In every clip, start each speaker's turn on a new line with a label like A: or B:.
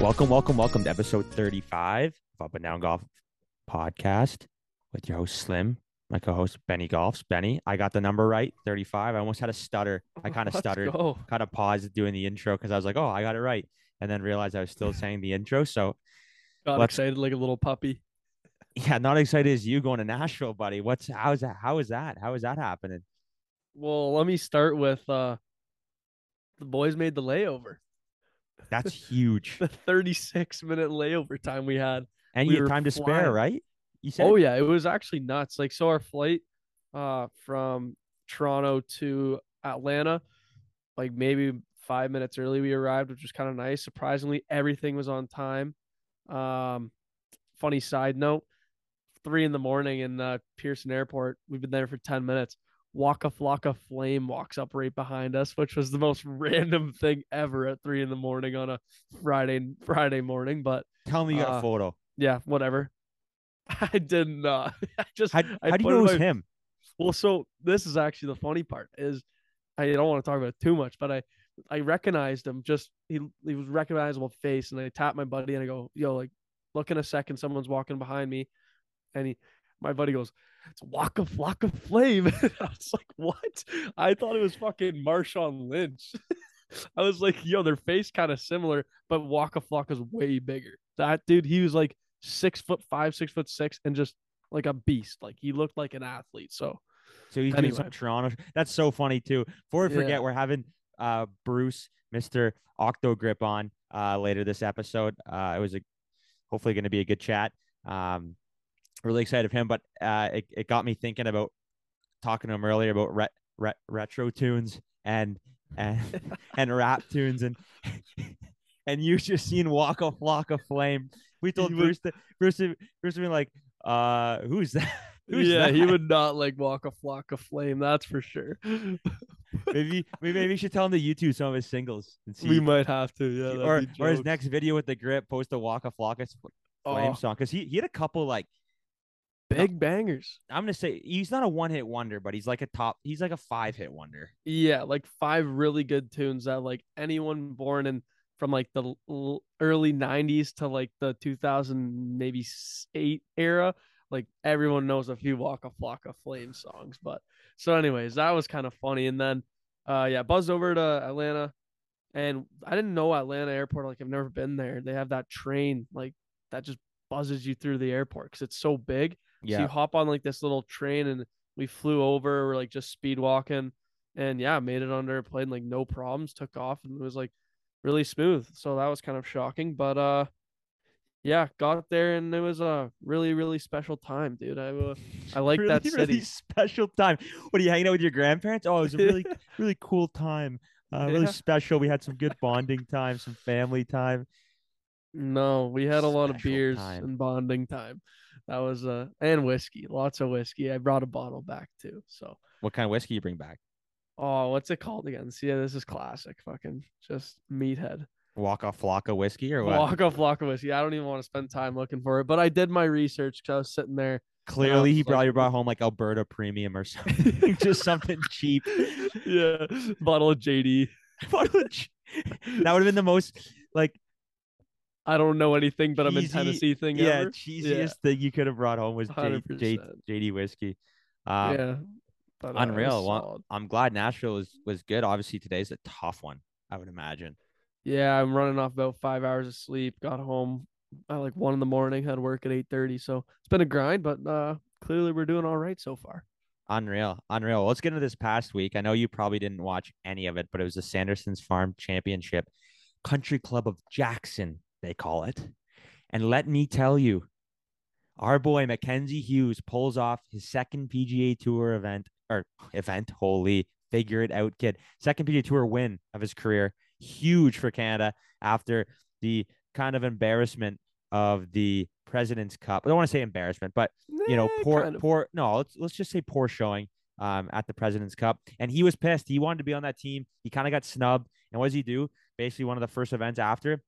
A: Welcome, welcome, welcome to episode 35 of Up and Down Golf Podcast with your host Slim, my co-host Benny Golfs. Benny, I got the number right, 35. I almost had a stutter. I kind of stuttered, kind of paused doing the intro because I was like, oh, I got it right. And then realized I was still saying the intro. So
B: Got excited like a little puppy.
A: yeah, not excited as you going to Nashville, buddy. What's how's that? How is that? How is that happening?
B: Well, let me start with uh the boys made the layover.
A: That's huge.
B: The 36 minute layover time we had.
A: And
B: We
A: you had time to spare, right? You said
B: Oh yeah, it was actually nuts. Like so our flight uh from Toronto to Atlanta, like maybe five minutes early we arrived, which was kind of nice. Surprisingly, everything was on time. Um funny side note, three in the morning in uh, Pearson Airport. We've been there for 10 minutes. Waka Flocka Flame walks up right behind us, which was the most random thing ever at three in the morning on a Friday Friday morning. But
A: tell me you got a
B: uh,
A: photo.
B: yeah, whatever. I did not. I just
A: How,
B: I
A: how do you know it was him?
B: well, so this is actually the funny part is I don't want to talk about it too much, but I I recognized him just he he was recognizable face and I tap my buddy and I go, yo, like look in a second, someone's walking behind me. And he my buddy goes, It's Waka Flocka Flame. I was like, What? I thought it was fucking Marshawn Lynch. I was like, yo, their face kind of similar, but Waka Flocka's way bigger. That dude, he was like six foot five, six foot six, and just like a beast. Like he looked like an athlete. So
A: So he's doing some
B: Anyway.
A: Toronto. That's so funny too. Before we forget,
B: Yeah.
A: we're having uh Bruce, Mister Octogrip, on uh later this episode. Uh, it was a hopefully going to be a good chat. Um, really excited of him, but uh, it it got me thinking about talking to him earlier about ret, ret, retro tunes and and and rap tunes and and you just seen Waka Flocka Flame. We told Bruce that Bruce Bruce would be like, uh, who's that? Who's
B: yeah, he would not like Waka Flocka Flame. That's for sure.
A: Maybe we maybe we should tell him to YouTube some of his singles and see.
B: we might have to. Yeah,
A: or or his next video with the grip, post a Waka Flocka Flame
B: Oh,
A: song because he he had a couple like
B: big bangers.
A: I'm gonna say he's not a one hit wonder, but he's like a top. He's like a five hit wonder.
B: Yeah, like five really good tunes that like anyone born in from like the l- early 90s to like the 2000 maybe 8 era like everyone knows a few walk Waka Flocka Flame songs but so anyways that was kind of funny and then uh yeah buzzed over to Atlanta and I didn't know Atlanta airport like I've never been there they have that train like that just buzzes you through the airport because it's so big so
A: Yeah,
B: you hop on like this little train and we flew over, we're like just speed walking and yeah, made it under a plane like no problems, took off and it was like really smooth. So that was kind of shocking. But uh yeah, got there and it was a really, really special time, dude. I uh, I like
A: really,
B: that city.
A: really special time. What are you hanging out with your grandparents? Oh, it was a really really cool time. Uh, really
B: Yeah.
A: special. We had some good bonding time, some family time.
B: No, we had a lot of beers
A: time.
B: and bonding time. That was uh and whiskey, lots of whiskey. I brought a bottle back too. So
A: What kind of whiskey you bring back?
B: oh, what's it called again? See, yeah, this is classic. Fucking just meathead.
A: Waka Flocka whiskey or what?
B: Waka Flocka whiskey. I don't even want to spend time looking for it, but I did my research because I was sitting there.
A: Clearly, he
B: was like-
A: probably brought home like Alberta Premium or something, just something cheap.
B: yeah, bottle of JD.
A: Bottle of that would have been the most like
B: I don't know anything, but I'm in Tennessee thing
A: yeah
B: ever.
A: cheesiest thing you could have brought home was J, J, JD whiskey. Um,
B: yeah, but, uh,
A: unreal. Well. I'm glad Nashville was was good. Obviously, today's a tough one. I would imagine.
B: Yeah, I'm running off about five hours of sleep. Got home at like one in the morning. Had work at eight thirty, so it's been a grind, but uh, clearly we're doing all right so far.
A: Unreal, unreal. Let's get into this past week. I know you probably didn't watch any of it, but it was the Sanderson's Farm Championship, Country Club of Jackson, they call it. And let me tell you, our boy Mackenzie Hughes pulls off his second PGA Tour event or event. Holy, figure it out, kid! Second PGA Tour win of his career, huge for Canada after the kind of embarrassment of the President's Cup. I don't want to say embarrassment, but you know,
B: Eh,
A: poor,
B: kind of.
A: poor. No, let's let's just say poor showing um at the President's Cup, and he was pissed. He wanted to be on that team. He kind of got snubbed, and what does he do? Basically, one of the first events after,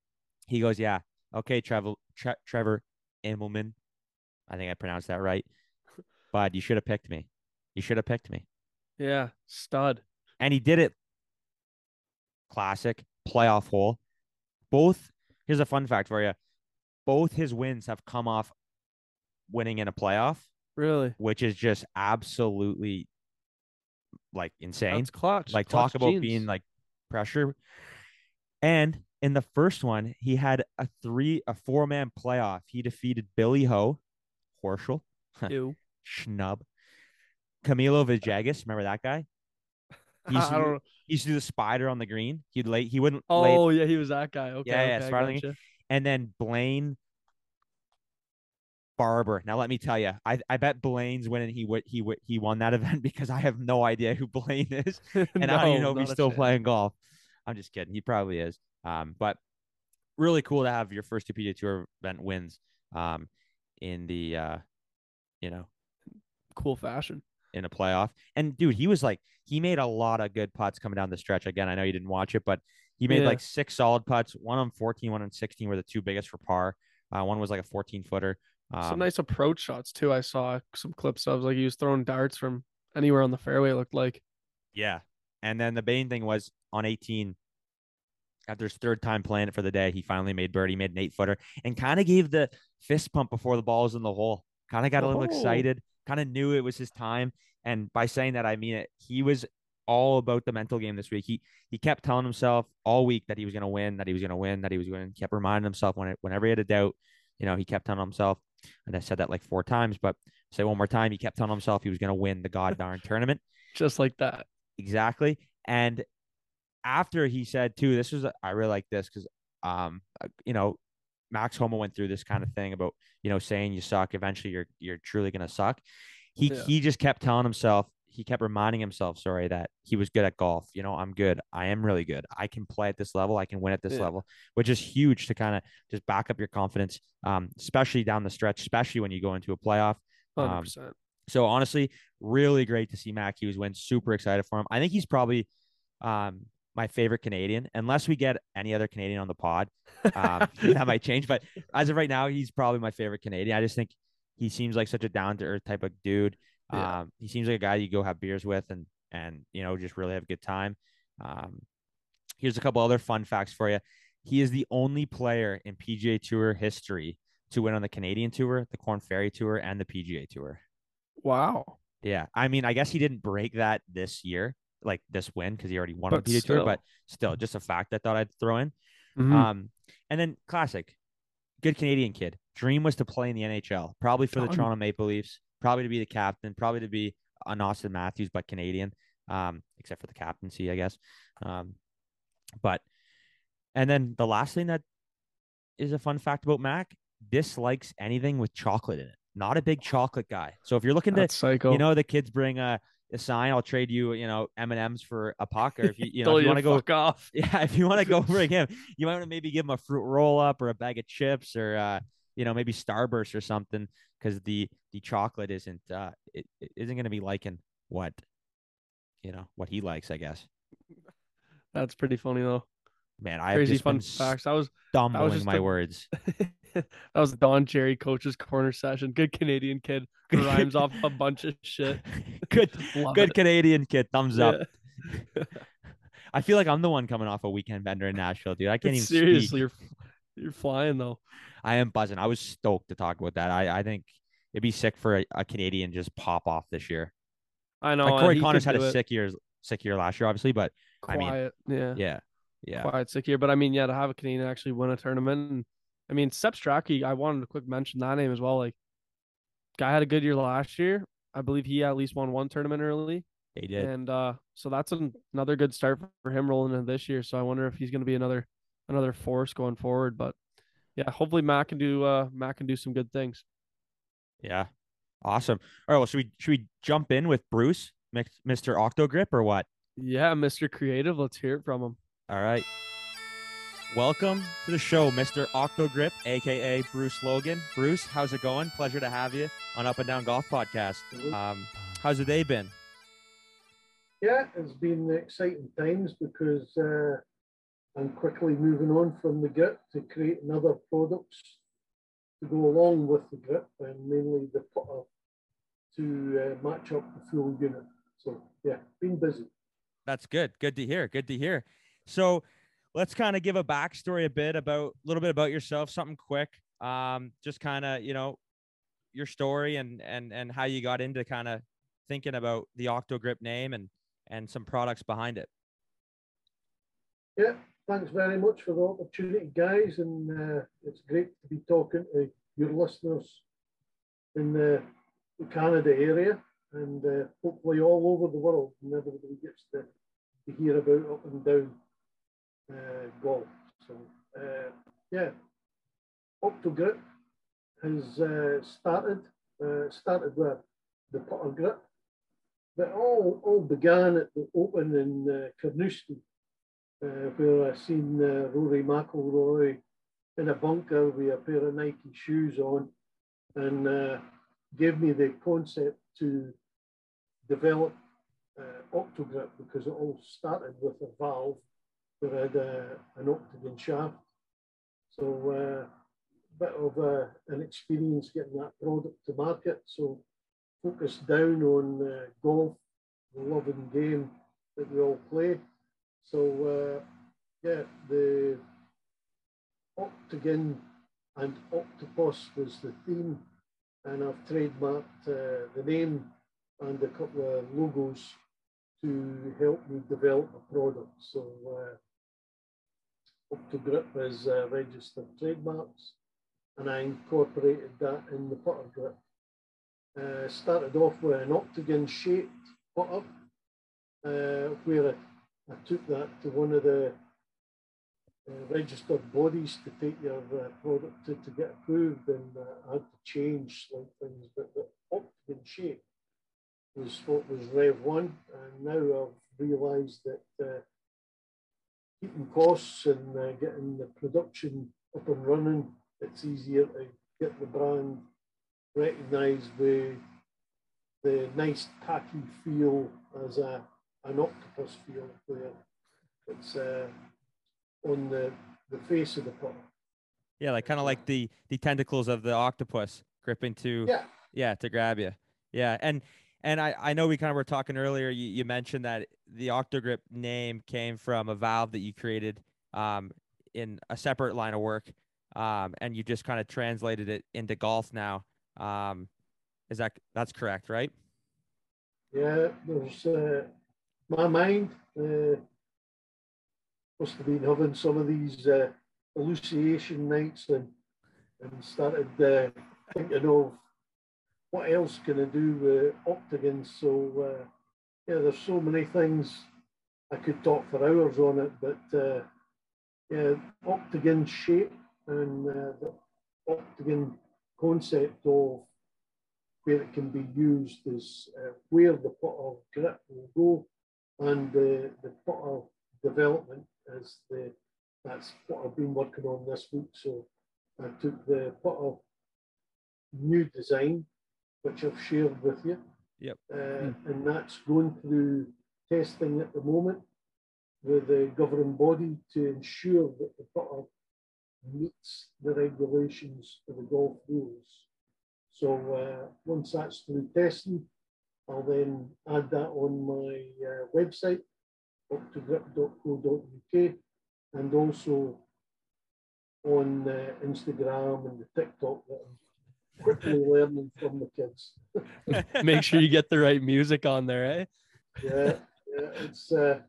A: he goes, "Yeah, okay, Trevor, Tre- Trevor Immelman, I think I pronounced that right, but you should have picked me. You should have picked me."
B: Yeah, stud.
A: and he did it. Classic playoff hole. Both here's a fun fact for you. Both his wins have come off winning in a playoff,
B: Really?
A: which is just absolutely like insane.
B: That's clutch.
A: like
B: clutch
A: talk about
B: genes.
A: being like pressure. And in the first one, he had a three, a four man playoff. He defeated Billy Ho, Horschel. Schnub, Camilo Villegas. Remember that guy? He used,
B: don't.
A: he used to do the spider on the green. He'd lay, he wouldn't oh, lay,
B: Oh yeah, he was that guy. Okay.
A: Yeah, yeah,
B: okay, gotcha.
A: and then Blayne Barber. Now let me tell you, I I bet Blayne's winning. He would he would he won that event because I have no idea who Blayne is, and I don't even know if he's still playing golf. I'm just kidding. He probably is. Um, but really cool to have your first two PGA Tour event wins. Um, in the uh, you know,
B: Cool fashion.
A: in a playoff. And dude, he was like, he made a lot of good putts coming down the stretch. Again, I know you didn't watch it, but he made
B: Yeah.
A: like six solid putts. One on 14, one on 16 were the two biggest for par. Uh, one was like a 14 footer. Um,
B: Some nice approach shots too. I saw some clips of like he was throwing darts from anywhere on the fairway. It looked like.
A: Yeah. And then the main thing was on 18, after his third time playing it for the day, he finally made birdie, made an eight footer, and kind of gave the fist pump before the ball was in the hole. Kind of got a little
B: Oh.
A: excited, kind of knew it was his time. And by saying that, I mean it. He was all about the mental game this week. He he kept telling himself all week that he was going to win, that he was going to win, that he was going to. Kept reminding himself when it, whenever he had a doubt, you know, he kept telling himself. And I said that like four times, but say one more time, he kept telling himself he was going to win the god darn tournament.
B: Just like that.
A: Exactly. And after he said too, this was I really like this because um uh, you know Max Homa went through this kind of thing about you know saying you suck. Eventually, you're you're truly gonna suck. He
B: Yeah.
A: he just kept telling himself. He kept reminding himself, sorry, that he was good at golf. You know, I'm good. I am really good. I can play at this level. I can win at this
B: Yeah.
A: level, which is huge to kind of just back up your confidence, um, especially down the stretch, especially when you go into a playoff. Um,
B: percent.
A: So honestly, really great to see Mac Hughes win. Super excited for him. I think he's probably um, my favorite Canadian, unless we get any other Canadian on the pod. Um, that might change, but as of right now, he's probably my favorite Canadian. I just think he seems like such a down to earth type of dude.
B: Yeah.
A: Um, he seems like a guy you go have beers with and and you know just really have a good time. Um, here's a couple other fun facts for you. He is the only player in PGA Tour history to win on the Canadian Tour, the Korn Ferry Tour, and the PGA Tour.
B: Wow.
A: Yeah, I mean, I guess he didn't break that this year, like this win, because he already won on
B: But
A: PGA Tour.
B: still.
A: But still, just a fact I thought I'd throw in.
B: Mhm.
A: Um, and then classic, good Canadian kid. Dream was to play in the NHL, probably for the. Toronto Maple Leafs, probably to be the captain, probably to be an Auston Matthews, but Canadian, um, except for the captaincy, I guess. Um, but and then the last thing that is a fun fact about Mac dislikes anything with chocolate in it. Not a big chocolate guy. So if you're looking to
B: psycho.
A: you know the kids bring a, a sign i'll trade you you know m&ms for a puck or if you you know you want to go
B: off.
A: yeah if you want to go bring him you might want to maybe give him a fruit roll up or a bag of chips or uh you know maybe starburst or something because the the chocolate isn't uh it, it isn't going to be liking what you know what he likes i guess
B: That's pretty funny though.
A: man i have
B: Crazy
A: just
B: fun facts. That was
A: stumbling
B: just
A: my
B: a-
A: words
B: that was Don Cherry coach's corner session. Good Canadian kid rhymes off a bunch of shit.
A: good good
B: it.
A: canadian kid thumbs up
B: Yeah.
A: i feel like i'm the one coming off a weekend bender in nashville dude i can't even
B: Seriously,
A: speak.
B: you're you're flying though.
A: I am buzzing. I was stoked to talk about that. I, I think it'd be sick for a, a Canadian just pop off this year.
B: I know.
A: like Corey
B: Conners
A: had a
B: it
A: sick year, sick year last year, obviously, but I
B: quiet.
A: mean,
B: yeah.
A: yeah, yeah,
B: quiet sick here. But I mean, yeah, to have a Canadian actually win a tournament, and I mean, Sepp Straka, I wanted to quick mention that name as well. Like, guy had a good year last year. I believe he at least won one tournament early,
A: He did.
B: and uh, so that's an, another good start for him rolling in this year. So I wonder if he's going to be another another force going forward. But yeah, hopefully Matt can do uh Matt can do some good things.
A: Yeah, awesome. All right, well, should we should we jump in with Bruce, Mr. Octogrip, or what?
B: Yeah, Mr. Creative, let's hear it from him.
A: All right. Welcome to the show, Mr. Octogrip, aka Bruce Logan. Bruce, how's it going? Pleasure to have you on Up and Down Golf Podcast. Um, how's the day been?
C: Yeah, it's been exciting times because uh, I'm quickly moving on from the grip to create another products to go along with the grip and mainly the putter to uh, match up the full unit. So yeah, been busy.
A: That's good. Good to hear. Good to hear. So let's kind of give a backstory a bit about a little bit about yourself, something quick. Um, just kind of you know your story and and and how you got into kind of thinking about the Octogrip name and and some products behind it.
C: Yeah, thanks very much for the opportunity, guys, and uh, it's great to be talking to your listeners in the, the Canada area and uh, hopefully all over the world, and everybody gets to, to hear about up and down uh, golf. So, uh, yeah, Octogrip has uh, started started with the putter grip, but all all began at the Open in uh, Carnoustie, where I seen uh, Rory McIlroy in a bunker with a pair of Nike shoes on, and uh, gave me the concept to develop uh, Octogrip because it all started with a valve that had an octagon shaft. So a bit of uh, an experience getting that product to market. So focus down on uh, golf, the loving game that we all play. So uh, yeah, the octagon and octopus was the theme, and I've trademarked uh, the name and a couple of logos to help me develop a product. So uh, grip is uh, registered trademarks and I incorporated that in the putter grip. Uh, started off with an octagon shaped putter, uh, where I, I, took that to one of the uh, registered bodies to take your uh, product to, to get approved, and I had to change slight things. But the octagon shape was what was Rev 1, and now I've realised that uh, keeping costs and getting the production up and running it's easier to get the brand recognised with the nice tacky feel as a an octopus feel where it's uh, on the, the face of the putter.
A: Yeah, like kind of like the the tentacles of the octopus gripping to
C: yeah
A: yeah to grab you. Yeah, and and I I know we kind of were talking earlier. You, you mentioned that the Octogrip name came from a valve that you created um in a separate line of work um, and you just kind of translated it into golf now. Um, is that that's correct, right?
C: Yeah, there's uh, my mind uh, must have been having some of these uh, hallucination nights and and started uh, thinking of what else can I do with octagons. So uh, yeah, there's so many things I could talk for hours on it, but uh, yeah, octagon shape and uh, the octagon concept of where it can be used is uh, where the putter grip will go, and the, the putter development is the that's what I've been working on this week. So I took the putter new design, which I've shared with you.
A: Yep.
C: Uh, mm. And that's going through testing at the moment with the governing body to ensure that the putter meets the regulations for the golf rules. So uh, once that's through testing, I'll then add that on my uh, website, octogrip.co.uk, and also on uh, Instagram and the TikTok that I'm quickly learning from the kids.
B: Make sure you get the right music on there, eh?
C: yeah, yeah, it's uh,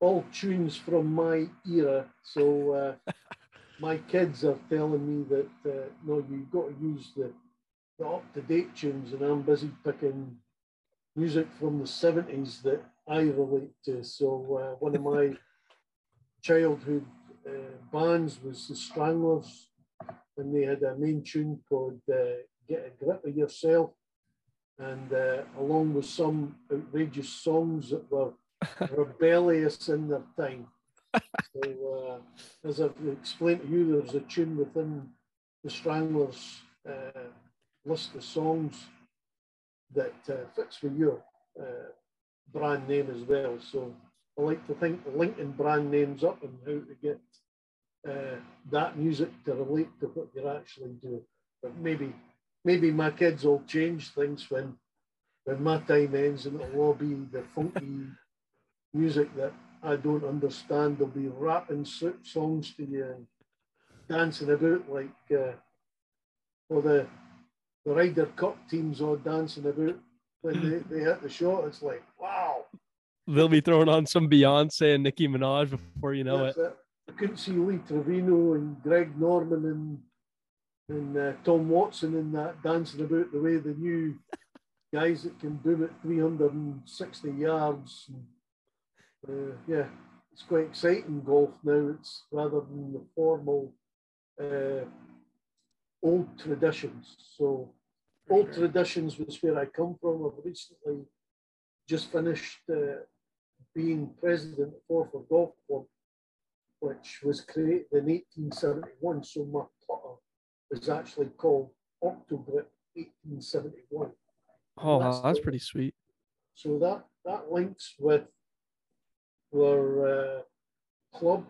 C: all tunes from my era. So uh, my kids are telling me that uh, no, you've got to use the, the up to date tunes, and I'm busy picking music from the 70s that I relate to. So, uh, one of my childhood uh, bands was the Stranglers, and they had a main tune called uh, Get a Grip of Yourself. And uh, along with some outrageous songs that were rebellious in their time so, uh, as I've explained to you, there's a tune within the Stranglers uh, list of songs that uh, fits with your uh, brand name as well. So, I like to think linking brand names up and how to get uh, that music to relate to what you're actually doing. But maybe, maybe my kids will change things when when my time ends and it'll all be the funky music that I don't understand. They'll be rapping songs to you and dancing about like, uh, well, the, the Ryder Cup teams all dancing about when they, they hit the shot. It's like, wow.
B: They'll be throwing on some Beyonce and Nicki Minaj before you know it.
C: it. I couldn't see Lee Trevino and Greg Norman and and uh, Tom Watson in that dancing about the way the new guys that can boom it 360 yards. And, uh, yeah, it's quite exciting golf now. It's rather than the formal uh, old traditions. So, old sure. traditions was where I come from. I've recently just finished uh, being president of Forfar Golf Club, which was created in 1871. So, my putter is actually called October 1871.
B: Oh, that's, that's pretty sweet.
C: So that that links with our uh, club,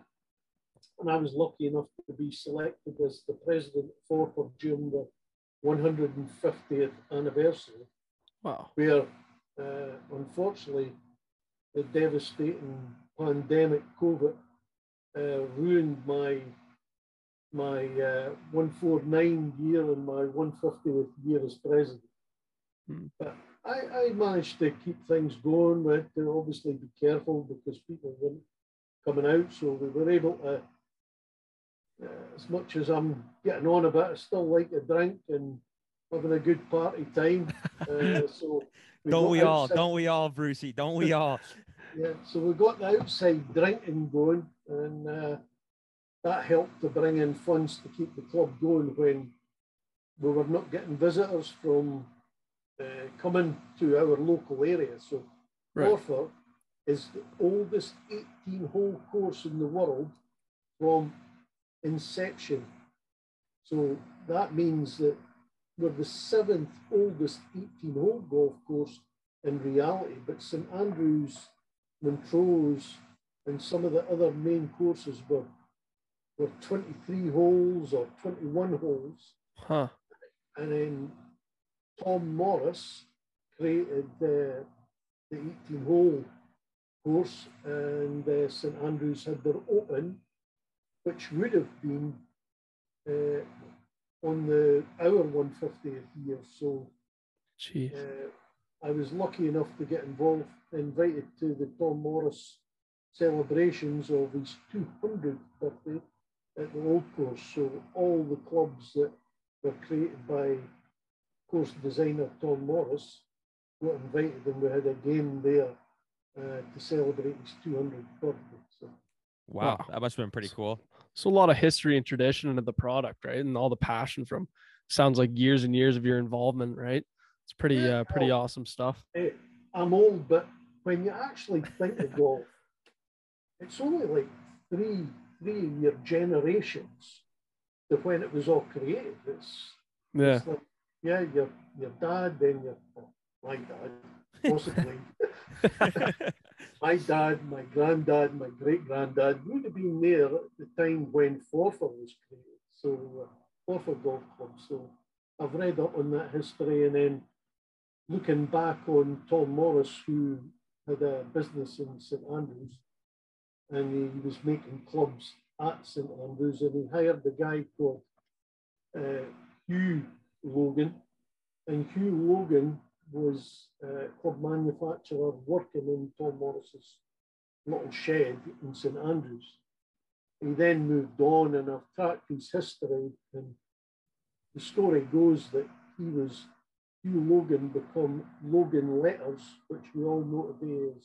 C: and I was lucky enough to be selected as the president for of during the 150th anniversary.
B: Wow!
C: Where uh, unfortunately the devastating pandemic COVID uh, ruined my my uh, 149 year and my 150th year as president. Mm. But I, I managed to keep things going. We had to obviously be careful because people weren't coming out. So we were able to, uh, as much as I'm getting on a bit, I still like to drink and having a good party time. Uh, so
A: we don't we all? Don't we all, Brucey? Don't we all?
C: yeah. So we got the outside drinking going, and uh, that helped to bring in funds to keep the club going when we were not getting visitors from uh, coming to our local area. So right. Forfar is the oldest 18 hole course in the world from inception. So that means that we're the seventh oldest 18 hole golf course in reality, but St Andrews, Montrose, and some of the other main courses were, were 23 holes or 21 holes.
B: Huh.
C: And then Tom Morris created uh, the 18 hole course, and uh, St Andrews had their open, which would have been uh, on the our 150th year. So uh, I was lucky enough to get involved, invited to the Tom Morris celebrations of his 200th birthday at the Old Course. So all the clubs that were created by course designer Tom Morris got invited and we had a game there uh, to celebrate his 200th birthday. So.
A: Wow, wow, that must have been pretty cool.
B: So a lot of history and tradition into the product, right? And all the passion from sounds like years and years of your involvement, right? It's pretty uh, pretty well, awesome stuff.
C: Hey, I'm old, but when you actually think of golf, it's only like three three year generations to when it was all created. It's,
B: yeah.
C: It's like yeah, your your dad, then your my dad, possibly. my dad, my granddad, my great granddad would have been there at the time when Forfar was created. So uh, Forfar Golf Club. So I've read up on that history, and then looking back on Tom Morris, who had a business in St Andrews, and he was making clubs at St Andrews, and he hired a guy called uh, Hugh Logan. And Hugh Logan was a club manufacturer working in Tom Morris's little shed in St Andrews. He then moved on, and I've tracked his history. And the story goes that he was Hugh Logan become Logan Letters, which we all know today as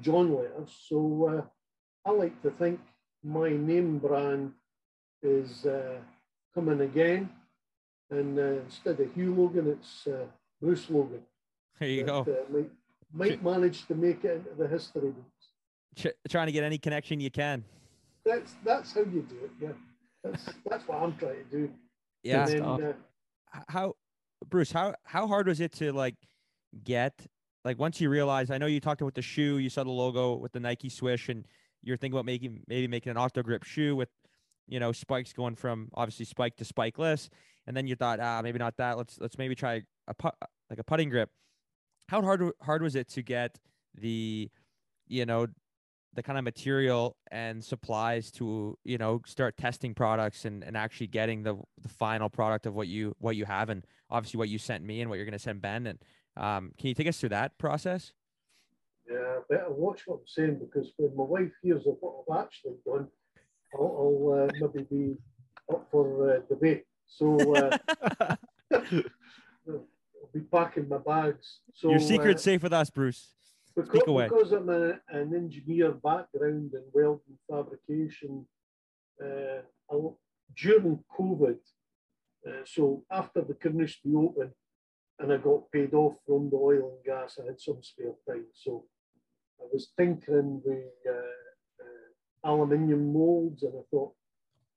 C: John Letters. So uh, I like to think my name brand is uh, coming again. And uh, instead of Hugh Logan, it's uh, Bruce Logan.
A: There you that,
C: go. Uh, might, might manage to make it into the history books.
A: Ch- trying to get any connection you can.
C: That's that's how you do it. Yeah, that's that's what I'm trying to do.
A: Yeah. Then, uh, how, Bruce? How how hard was it to like get like once you realized? I know you talked about the shoe. You saw the logo with the Nike swish, and you're thinking about making maybe making an Octogrip shoe with you know spikes going from obviously spike to spikeless and then you thought, ah, maybe not that. Let's let's maybe try a put like a putting grip. How hard hard was it to get the, you know, the kind of material and supplies to you know start testing products and, and actually getting the the final product of what you what you have and obviously what you sent me and what you're going to send Ben and um, can you take us through that process?
C: Yeah, I better watch what I'm saying because when my wife hears of what I've actually done, I'll, I'll uh, maybe be up for uh, debate. So uh, I'll be packing my bags. So
A: Your secret's
C: uh,
A: safe with us, Bruce.
C: Because,
A: away.
C: because I'm a, an engineer background in welding fabrication, uh, during COVID, uh, so after the Carnoustie be open and I got paid off from the oil and gas, I had some spare time. So I was tinkering with uh, uh, aluminium molds and I thought,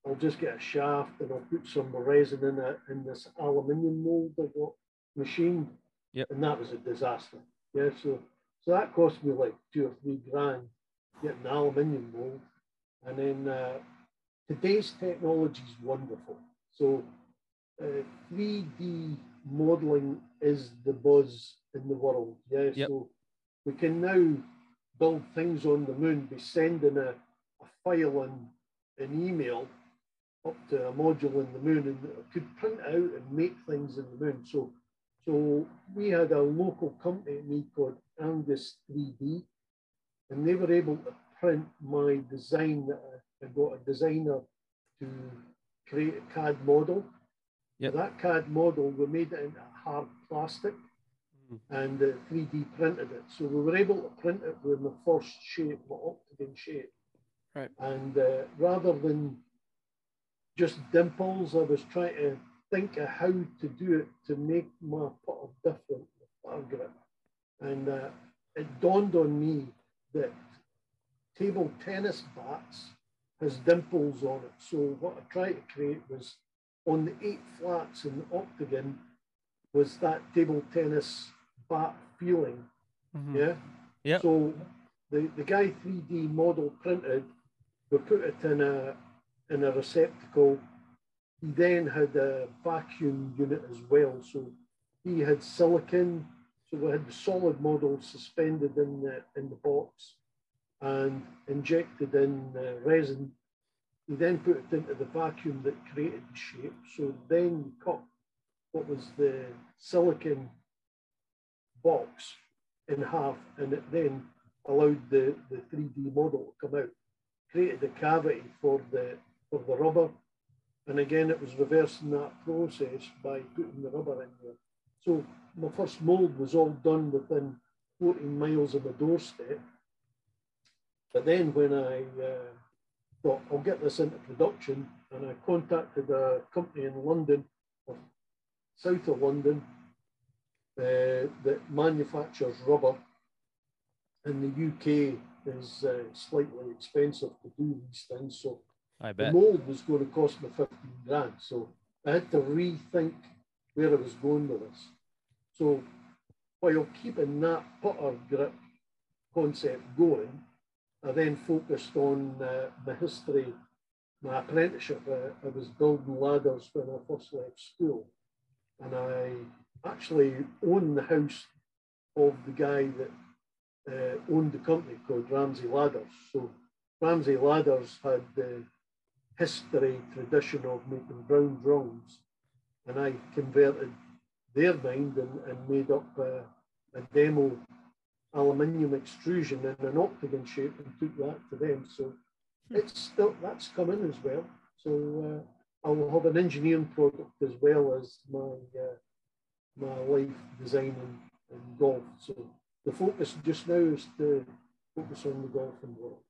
C: I'll just get a shaft and I'll put some resin in it in this aluminium mold I got machined.
A: Yep.
C: And that was a disaster. Yeah, so so that cost me like two or three grand getting the aluminium mold. And then uh, today's technology is wonderful. So uh, 3D modeling is the buzz in the world. Yeah,
A: Yep.
C: so we can now build things on the moon, be sending a, a file and an email up to a module in the moon and could print out and make things in the moon. So so we had a local company at me called Angus 3D, and they were able to print my design that I, I got a designer to create a CAD model.
A: Yep.
C: That CAD model, we made it into hard plastic
B: Mhm.
C: and uh, 3D printed it. So we were able to print it with the first shape, the octagon shape.
B: Right.
C: And uh, rather than just dimples, I was trying to think of how to do it to make my putter different, putter grip. And uh, it dawned on me that table tennis bats has dimples on it. So what I tried to create was on the eight flats in the octagon was that table tennis bat feeling.
B: Mhm.
C: Yeah.
A: Yep.
C: So the, the guy 3D model printed, we put it in a in a receptacle. He then had a vacuum unit as well. So he had silicon. So we had the solid model suspended in the in the box and injected in uh, resin. He then put it into the vacuum that created the shape. So then you cut what was the silicon box in half, and it then allowed the, the 3D model to come out, created the cavity for the for the rubber, and again it was reversing that process by putting the rubber in there. So my first mold was all done within 14 miles of my doorstep. But then when I uh, thought I'll get this into production, and I contacted a company in London, or south of London, uh, that manufactures rubber. In the UK is uh, slightly expensive to do these things, so
A: I bet.
C: the mold was going to cost me 15 grand. So I had to rethink where I was going with this. So while keeping that putter grip concept going, I then focused on uh, my history, my apprenticeship. I, I was building ladders when I first left school. And I actually owned the house of the guy that uh, owned the company called Ramsay Ladders. So Ramsay Ladders had the history, tradition of making brown drums. And I converted their mind and, and made up a, a demo aluminium extrusion in an octagon shape and took that to them. So it's still that's coming as well. So uh, I will have an engineering product as well as my uh, my life design and, and golf. So the focus just now is to focus on the golfing world.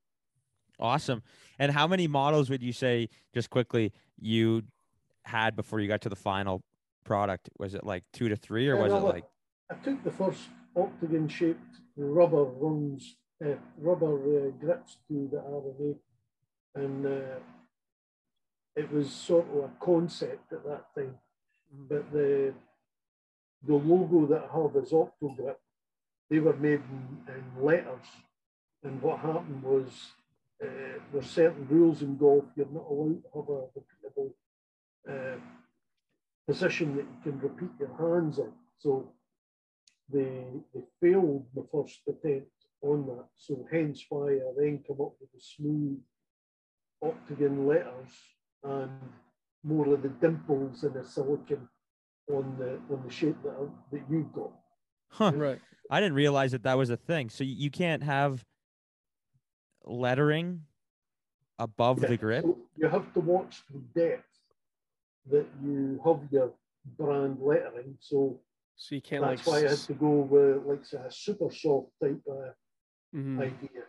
A: Awesome. And how many models would you say, just quickly, you had before you got to the final product? Was it like two to three, or
C: Yeah,
A: was it like
C: I took the first octagon shaped rubber rungs, uh, rubber uh, grips to the R&A, and uh, it was sort of a concept at that time. But the the logo that I have is Octogrip. They were made in, in letters, and what happened was uh, there's certain rules in golf. You're not allowed to have a repeatable uh, position that you can repeat your hands in. So they, they failed the first attempt on that. So hence why I then come up with the smooth octagon letters and more of the dimples in the silicon on the on the shape that I, that you've got.
A: Huh.
B: Right.
A: I didn't realize that that was a thing. So you, you can't have lettering above
C: Yeah,
A: the grip.
C: so you have to watch the depth that you have your brand lettering. So
B: So you can't
C: that's
B: like.
C: why I had to go with like say, a super soft type of
B: mhm.
C: idea.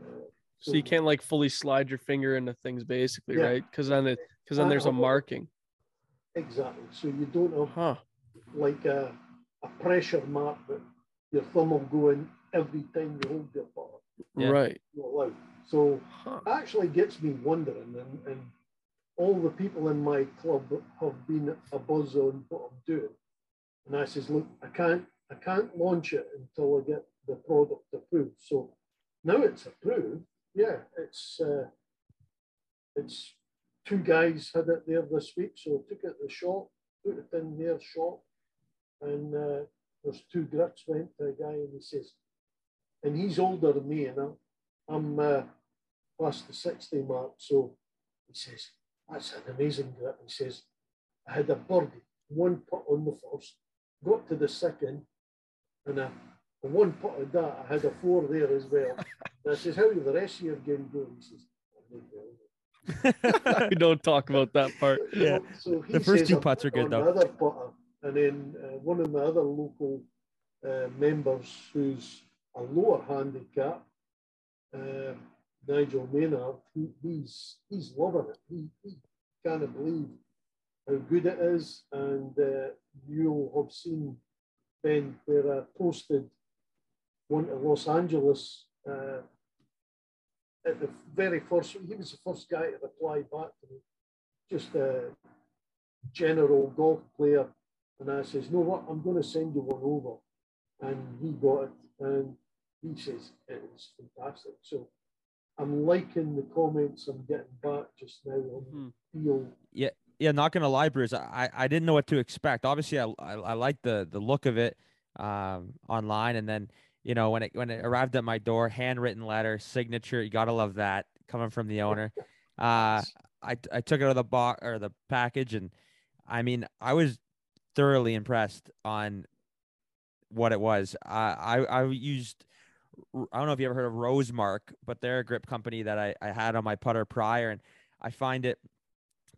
C: Uh,
B: So you can't like fully slide your finger into things, basically,
C: Yeah.
B: right? Because then it, because then
C: Uh,
B: there's a
C: uh,
B: marking.
C: exactly. So you don't have
B: Huh.
C: like a, a pressure mark that your thumb will go in every time you hold your putter.
A: Yeah.
B: Right.
C: You're. So
B: Huh.
C: actually gets me wondering, and, and all the people in my club have been a buzz on what I'm doing. And I says, look, I can't, I can't launch it until I get the product approved. So now it's approved. Yeah, it's uh, it's two guys had it there this week, so I took it to the shop, put it in their shop, and uh, there's two grips went to a guy, and he says, and he's older than me, and I'm, I'm uh, past the 60 mark. So he says, That's an amazing grip. He says, I had a birdie, one putt on the first, got to the second, and a, a one putt of that, I had a four there as well. And I says, How did the rest of your game go? He says, "I did well."
B: we don't talk about that part.
A: Yeah.
C: So he
A: The first
C: says,
A: two
C: "I
A: putts are
C: put
A: good, though."
C: the Other putter, and then uh, one of my other local uh, members, who's a lower handicap, uh, Nigel Maynard, he, he's he's loving it. He, he can't believe how good it is, and uh, you'll have seen Ben where I posted one to Los Angeles. Uh, at the very first, he was the first guy to reply back to me just a general golf player. And I says, no, what? I'm going to send you one over. And he got it. And he says, it is fantastic. So I'm liking the comments I'm getting back just now on the field.
A: yeah, not gonna lie, Bruce. I, I didn't know what to expect. Obviously, I I, I like the the look of it um, online, and then you know when it when it arrived at my door, handwritten letter, signature. You gotta love that coming from the owner. Uh, I I took it out of the box or the package, and I mean I was thoroughly impressed on what it was. I I, I used. I don't know if you ever heard of Rosemark, but they're a grip company that I, I had on my putter prior, and I find it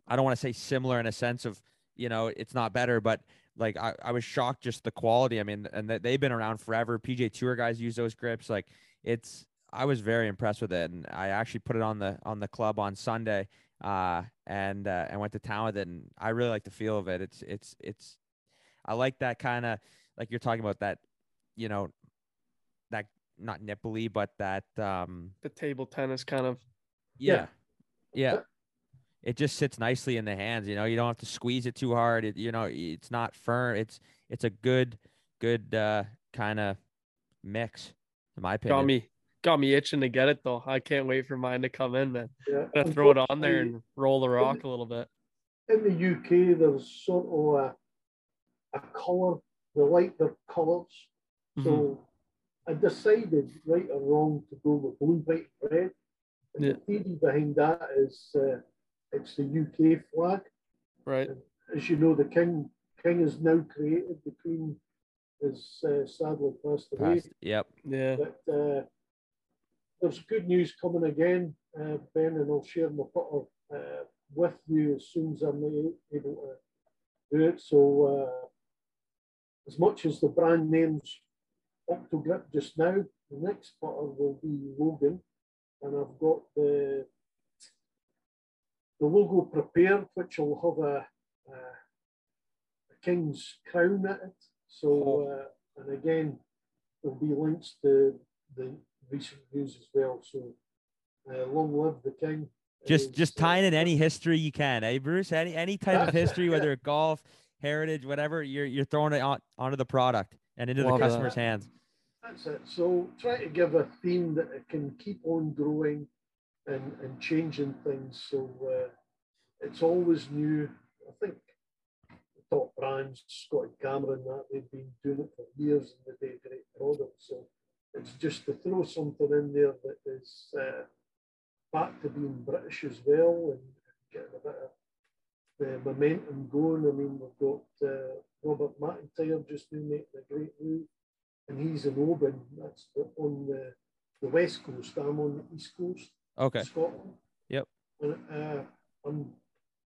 A: I don't want to say similar in a sense of, you know, it's not better, but like I, I was shocked just the quality. I mean, and they've been around forever. PGA Tour guys use those grips. Like it's, I was very impressed with it, and I actually put it on the on the club on Sunday, uh, and uh, and went to town with it, and I really like the feel of it. It's it's it's, I like that kind of like you're talking about that, you know, not nipply, but that um
B: The table tennis kind of.
A: yeah.
C: Yeah.
A: Yeah. It just sits nicely in the hands, you know. You don't have to squeeze it too hard. It, you know, it's not firm. It's it's a good good uh kind of mix in my opinion.
B: Got me, got me itching to get it though. I can't wait for mine to come in, man.
C: Yeah.
B: Gonna throw it on there and roll the rock a little bit.
C: in the UK, there's sort of a, a colour, they like their colours. So
B: Mm-hmm.
C: I decided, right or wrong, to go with blue, white, and red. And
B: Yeah.
C: the theory behind that is uh, it's the UK flag.
B: Right.
C: As you know, the king king is now created. The queen is uh, sadly passed away.
A: Past- Yep.
B: Yeah.
C: But uh, there's good news coming again, uh, Ben, and I'll share my putter uh, with you as soon as I'm able to do it. So, uh, as much as the brand name's Octogrip just now, the next putter will be Logan, and I've got the the logo prepared, which will have a, a, a king's crown at it. So, uh, and again, there'll be links to the recent news as well. So, uh, long live the king.
A: Just
C: is,
A: just tying in any history you can, eh, Bruce? Any any type of history,
C: yeah.
A: whether golf, heritage, whatever, you're you're throwing it on onto the product and into
B: Love
A: the
B: that.
A: customer's hands.
C: That's it. So try to give a theme that it can keep on growing and, and changing things. So uh, it's always new. I think the top brands, Scotty Cameron, that they've been doing it for years and they do great products. So it's just to throw something in there that is uh, back to being British as well and getting a bit of the momentum going. I mean, we've got uh, Robert McIntyre just now making a great move, and he's in Oban. That's on the, the west coast. I'm on the east coast,
A: Okay.
C: Scotland.
A: Yep.
C: And uh, I'm,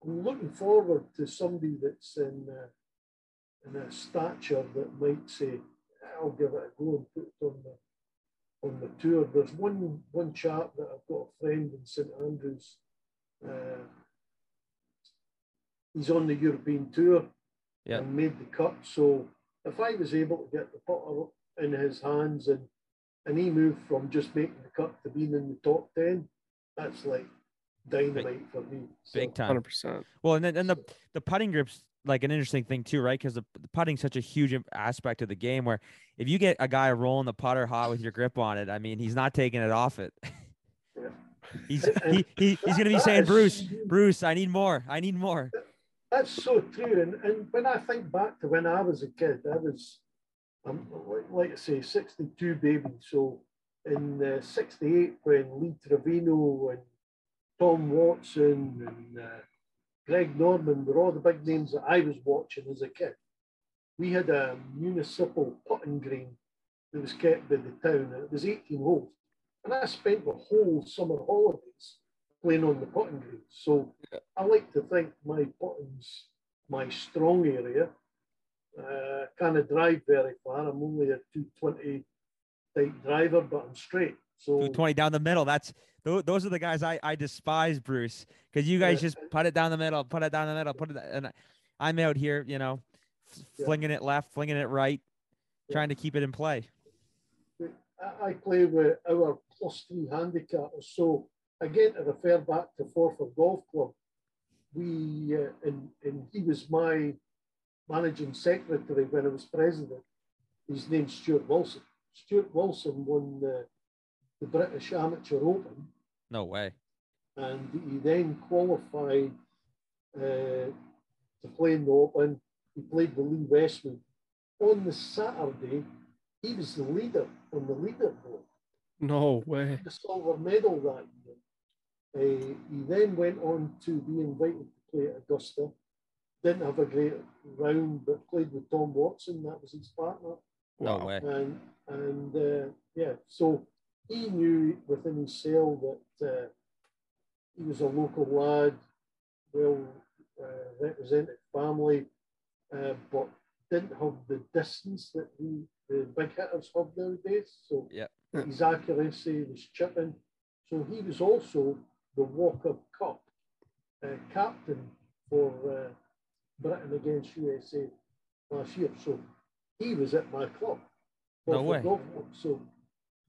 C: I'm looking forward to somebody that's in uh, in a stature that might say, "I'll give it a go and put it on the on the tour." There's one one chap that I've got a friend in St Andrews. Uh, he's on the European tour
A: Yeah.
C: and made the cut. So if I was able to get the putter in his hands and and he moved from just making the cut to being in the top ten, that's like dynamite for me. So,
A: Big time.
B: Hundred percent.
A: Well, and then and the the putting grip's like an interesting thing too, right? Because the, the putting's such a huge aspect of the game. Where if you get a guy rolling the putter hot with your grip on it, I mean, he's not taking it off it.
C: Yeah.
A: he's he, he he's gonna be saying,
C: is
A: Bruce. Bruce, I need more, I need more.
C: That's so true. And, and when I think back to when I was a kid, I was, um, like, I say, 62 baby. So in uh, 68, when Lee Trevino and Tom Watson and uh, Greg Norman were all the big names that I was watching as a kid, we had a municipal putting green that was kept by the town, it was 18 holes. And I spent the whole summer holidays playing on the putting green. So I like to think my putting's my strong area. Uh, kind of drive very far. I'm only a 220 type driver, but I'm straight. So
A: 220 down the middle. That's tho- those are the guys I, I despise, Bruce, because you guys
C: Yeah.
A: just put it down the middle, put it down the middle, put it, and I'm out here, you know,
C: Yeah.
A: flinging it left, flinging it right,
C: Yeah.
A: trying to keep it in play.
C: I, play with our plus three handicappers. So again, to refer back to Forfar Golf Club, we uh, and, and he was my managing secretary when I was president. His name's Stuart Wilson. Stuart Wilson won the, the British Amateur Open
A: No way.
C: and he then qualified uh, to play in the Open. He played with Lee Westwood. On the Saturday, he was the leader on the leaderboard,
B: No way.
C: the silver medal that year. Uh, he then went on to be invited to play at Augusta. Didn't have a great round, but played with Tom Watson. That was his partner
A: No way.
C: and and uh, yeah, so he knew within his himself that uh, he was a local lad, well uh, represented family, uh, but didn't have the distance that the, the big hitters have nowadays. So
A: Yeah.
C: his accuracy was chipping. So he was also the Walker Cup uh, captain for uh, Britain against USA last year. So he was at my club.
A: No way.
C: So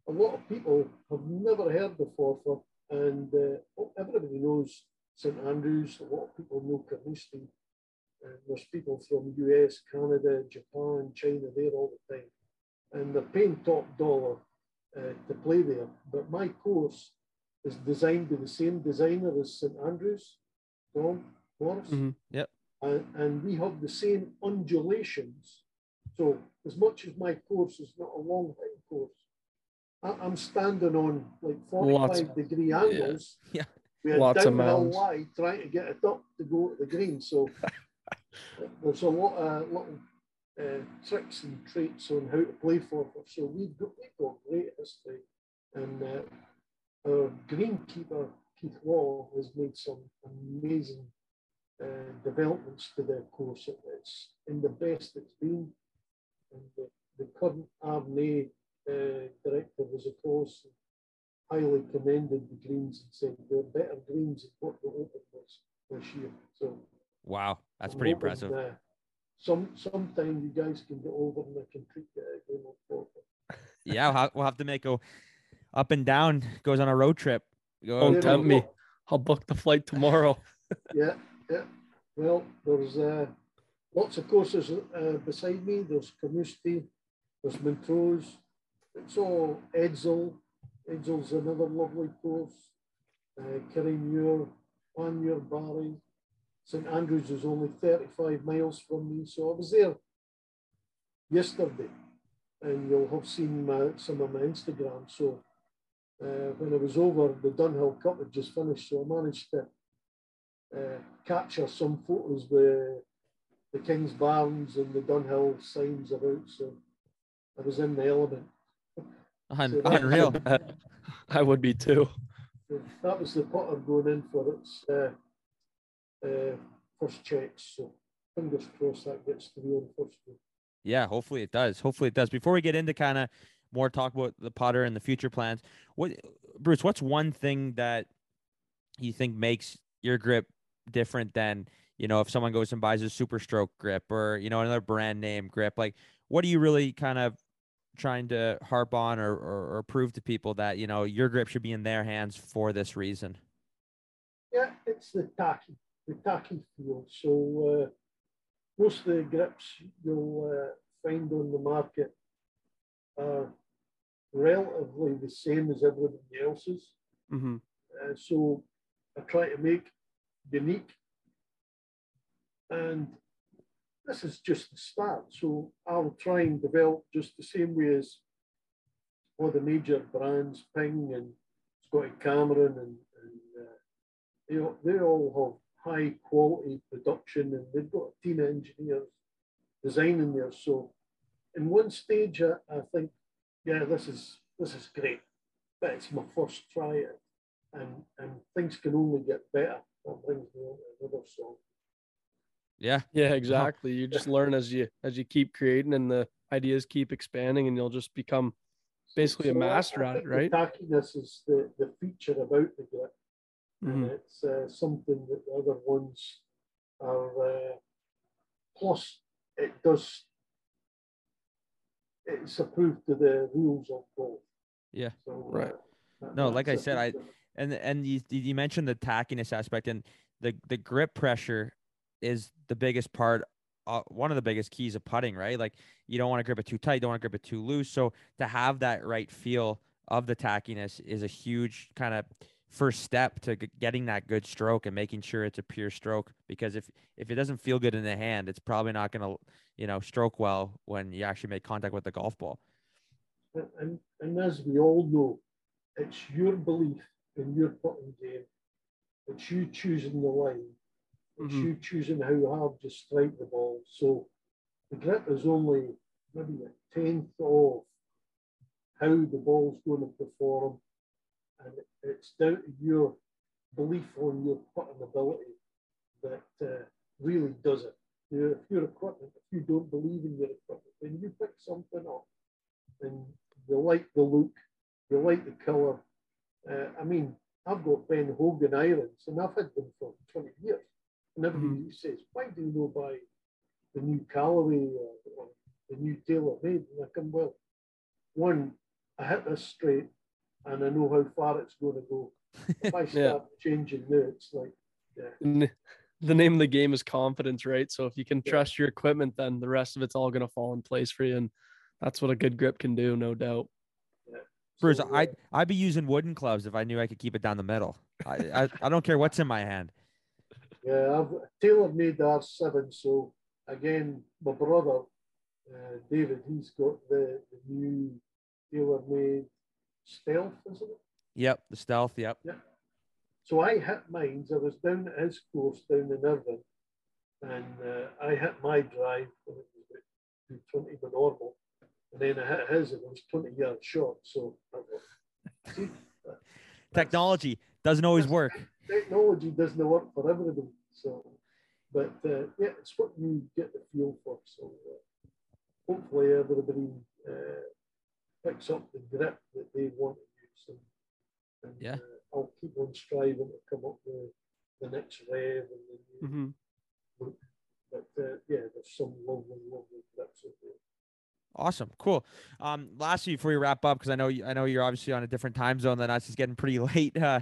C: a lot of people have never heard of Forfar, and uh, everybody knows St Andrews. A lot of people know Carnoustie. And there's people from US, Canada, Japan, China there all the time. And they're paying top dollar uh, to play there. But my course is designed by the same designer as St Andrews, Tom Morris.
B: Mhm.
A: Yep.
C: And, and we have the same undulations. So as much as my course is not a long hang course, I, I'm standing on like 45
B: Lots
C: degree angles.
A: Yeah.
C: We had
B: Lots of mounds.
C: lie trying to get it up to go to the green. So there's a lot of little uh, tricks and traits on how to play for it. So we've got, we've got great history. And uh, our greenkeeper, Keith Law, has made some amazing uh, developments to their course. It's in the best it's been. And the, the current R&A uh, director was, of course, highly commended the greens and said they're better greens than what the Open was this year. So
A: Wow, that's
C: I'm
A: pretty
C: hoping,
A: impressive.
C: Uh, some sometime you guys can get over and I can treat you again on Forfar.
A: Yeah, we'll have, we'll have to make a up and down. Goes on a road trip. Go
B: Don't
C: Yeah,
B: tempt me. I'll book the flight tomorrow.
C: Yeah, yeah. Well, there's uh, lots of courses uh, beside me. There's Carnoustie, there's Montrose. It's all Edzell. Edzell's another lovely course. Uh, Kirriemuir, Panmure Barry. St Andrews is only 35 miles from me. So I was there yesterday. and you'll have seen my, some of my Instagram. So uh, when I was over, the Dunhill Cup had just finished, so I managed to uh, capture some photos with the King's Kingsbarns and the Dunhill signs about. So I was in the element.
A: Un-
C: So-
A: unreal.
B: I would be too.
C: That was the putter going in for its uh, uh, first checks. So fingers crossed that gets through on first go.
A: Yeah, hopefully it does. Hopefully it does. Before we get into kind of more talk about the putter and the future plans, what Bruce, what's one thing that you think makes your grip different than, you know, if someone goes and buys a SuperStroke grip or, you know, another brand name grip? Like what are you really kind of trying to harp on or, or, or prove to people that, you know, your grip should be in their hands for this reason?
C: Yeah, it's the tacky, the tacky feel. So uh, most of the grips you'll uh, find on the market are relatively the same as everybody else's.
B: hmm
C: Uh, so I try to make unique. And this is just the start. So I'll try and develop just the same way as all the major brands, Ping and Scotty Cameron, and, and uh, they, all, have high quality production and they've got a team of engineers designing there. So in one stage, I, I think, yeah, this is this is great, but it's my first try and and things can only get better. That brings me on to another song.
A: Yeah.
B: Yeah, exactly. You just learn as you as you keep creating, and the ideas keep expanding, and you'll just become basically a
C: So I-
B: master
C: I
B: at it, right?
C: The tackiness is the, the feature about the grip, and
B: Mhm.
C: it's uh, something that the other ones are. Uh, plus, it does. It's approved to the rules of golf.
A: Yeah.
C: So,
B: Right.
C: that-
A: No, like I said, i
C: feature.
A: And and you you mentioned the tackiness aspect and the the grip pressure is the biggest part uh, one of the biggest keys of putting right? Like you don't want to grip it too tight you don't want to grip it too loose. So to have that right feel of the tackiness is a huge kind of first step to getting that good stroke and making sure it's a pure stroke because if if it doesn't feel good in the hand it's probably not going to you know stroke well when you actually make contact with the golf ball.
C: And, and as we all know, it's your belief in your putting game. It's you choosing the line. It's
B: Mhm.
C: you choosing how hard you strike the ball. So the grip is only maybe a tenth of how the ball's going to perform. And it's down to your belief on your putting ability that uh, really does it. You know, if your equipment, if you don't believe in your equipment, then you pick something up and you like the look, you like the colour. Uh, I mean, I've got Ben Hogan irons and I've had them for 20 years. And everybody says, why do you not buy the new Callaway or, or the new TaylorMade? And I come, well, one, I hit this straight and I know how far it's going to go. If I start changing now, it's like, yeah.
B: The name of the game is confidence, right? So if you can
C: Yeah.
B: trust your equipment, then the rest of it's all going to fall in place for you, and that's what a good grip can do, no doubt.
A: Bruce,
C: So,
A: I I'd be using wooden clubs if I knew I could keep it down the middle. I, I, I don't care what's in my hand.
C: Yeah, I've TaylorMade the R7. So again, my brother uh, David, he's got the, the new TaylorMade Stealth, isn't it?
A: Yep, the stealth. Yep.
C: So I hit mine. I was down at his course down in Irvine, and uh, I hit my drive when it was about 220 by normal, and then I hit his and it was 20 yards short. So I thought, see, that's-
A: Technology doesn't always work.
C: technology doesn't work for everybody. So, but uh, yeah, it's what you get the feel for. So, uh, hopefully, everybody uh, picks up the grip that they want to use. And, and
A: Yeah.
C: uh, I'll keep on striving to come up with the next rev and the new.
B: hmm
C: But uh, yeah, there's some lovely, lovely grips out there.
A: Awesome, cool. Um, lastly, before we wrap up, because I know I know you're obviously on a different time zone than us. It's getting pretty late, uh,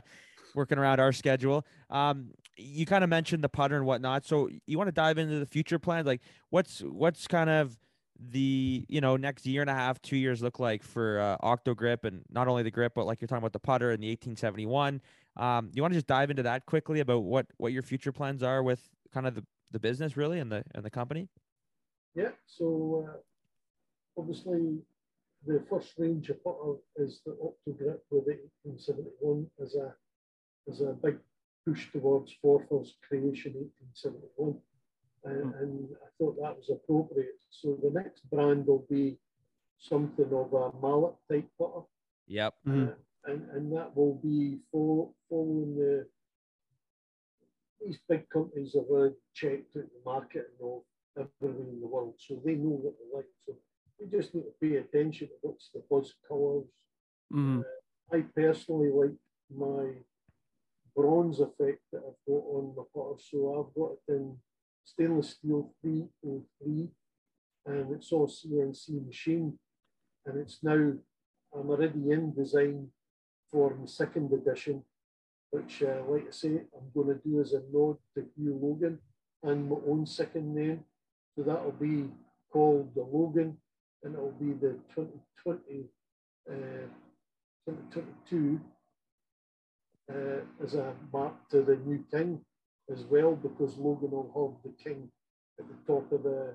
A: working around our schedule. Um, you kind of mentioned the putter and whatnot. So you want to dive into the future plans? Like, what's what's kind of the you know next year and a half, two years look like for uh, Octogrip, and not only the grip, but like you're talking about the putter and the 1871. Um, you want to just dive into that quickly about what what your future plans are with kind of the, the business really and the and the company?
C: Yeah, so uh, obviously the first range of putter is the Octogrip with the 1871 as a as a big push towards Forfar's creation 1871. And,
B: Hmm.
C: and I thought that was appropriate. So the next brand will be something of a mallet type putter.
A: Yep.
B: Mhm.
C: Uh, and, and that will be follow, following the these big companies have already checked out the market and know everywhere in the world, so they know what they like. So we just need to pay attention to what's the buzz colours.
B: Mhm.
C: I personally like my bronze effect that I've got on my putter, so I've got it in stainless steel 303 and it's all CNC machine and it's now I'm already in design for the second edition, which, uh, like I say, I'm going to do as a nod to Hugh Logan and my own second name. So that'll be called the Logan, and it'll be the 2020, uh, 2022 uh, as a mark to the new king as well, because Logan will have the king at the top of the,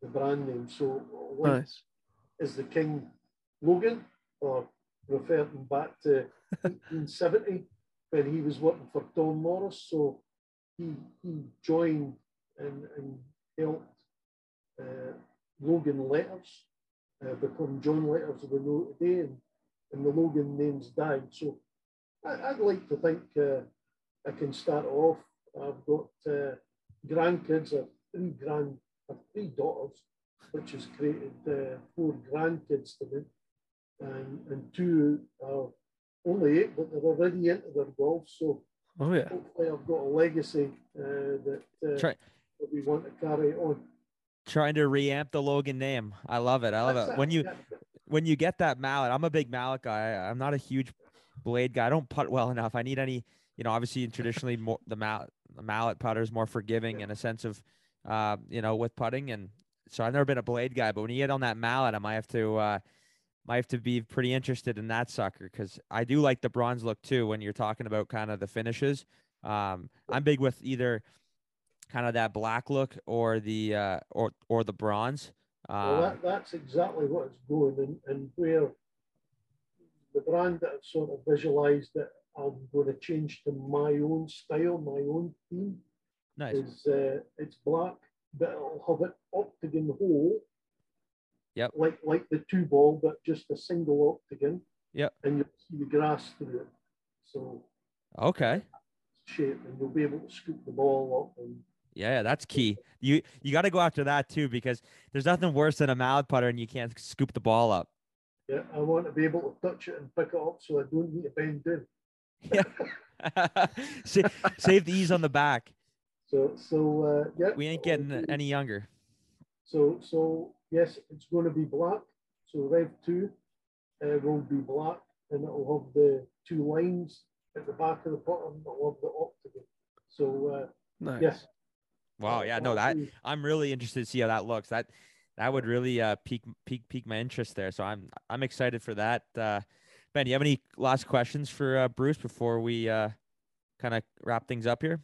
C: the brand name. So,
B: Nice.
C: is the King Logan, or referring back to 1870 when he was working for Tom Morris. So he, he joined and, and helped uh, Logan Letters uh, become John Letters we know today, and, and the Logan names died. So I, I'd like to think uh, I can start off. I've got uh, grandkids, I have three grand, I have three daughters which has created uh, four grandkids to me, and, and two are only eight, but they're already into their golf. So
B: Oh yeah.
C: hopefully, I've got a legacy uh, that, uh, that we want to carry on.
A: Trying to reamp the Logan name. I love it. I love
C: That's
A: it. When you when you get that mallet, I'm a big mallet guy. I'm not a huge blade guy. I don't putt well enough. I need any, you know, obviously traditionally more the mallet the mallet putter is more forgiving in a sense of uh, you know, with putting and so I've never been a blade guy, but when you get on that mallet, I might have to uh might have to be pretty interested in that sucker because I do like the bronze look too when you're talking about kind of the finishes. Um I'm big with either kind of that black look or the uh or or the bronze.
C: Well,
A: Um,
C: that, that's exactly what it's going, and, and where the brand that I've sort of visualized that I'm going to change to my own style, my own theme.
A: nice.
C: is uh, it's black, but it'll have an octagon hole.
A: Yep.
C: Like like the two ball, but just a single octagon.
A: Yep.
C: And you'll see the grass through it. So
A: Okay.
C: shape, and you'll be able to scoop the ball up. And
A: Yeah, yeah, that's key. You you got to go after that too because there's nothing worse than a mallet putter and you can't scoop the ball up.
C: yeah, I want to be able to touch it and pick it up, so I don't need to bend down.
A: yeah. Save the ease on the back.
C: So so uh, yeah.
A: We ain't getting
C: be-
A: any younger.
C: So so yes, it's going to be black. So Rev two uh, will be black, and it'll have the two lines at the back of the bottom. It'll have the octagon. So uh,
B: Nice.
C: yes.
A: Wow. Yeah. No, that I'm really interested to see how that looks. That that would really uh pique pique pique my interest there. So I'm I'm excited for that. Uh, ben, do you have any last questions for uh, Bruce before we uh kind of wrap things up here?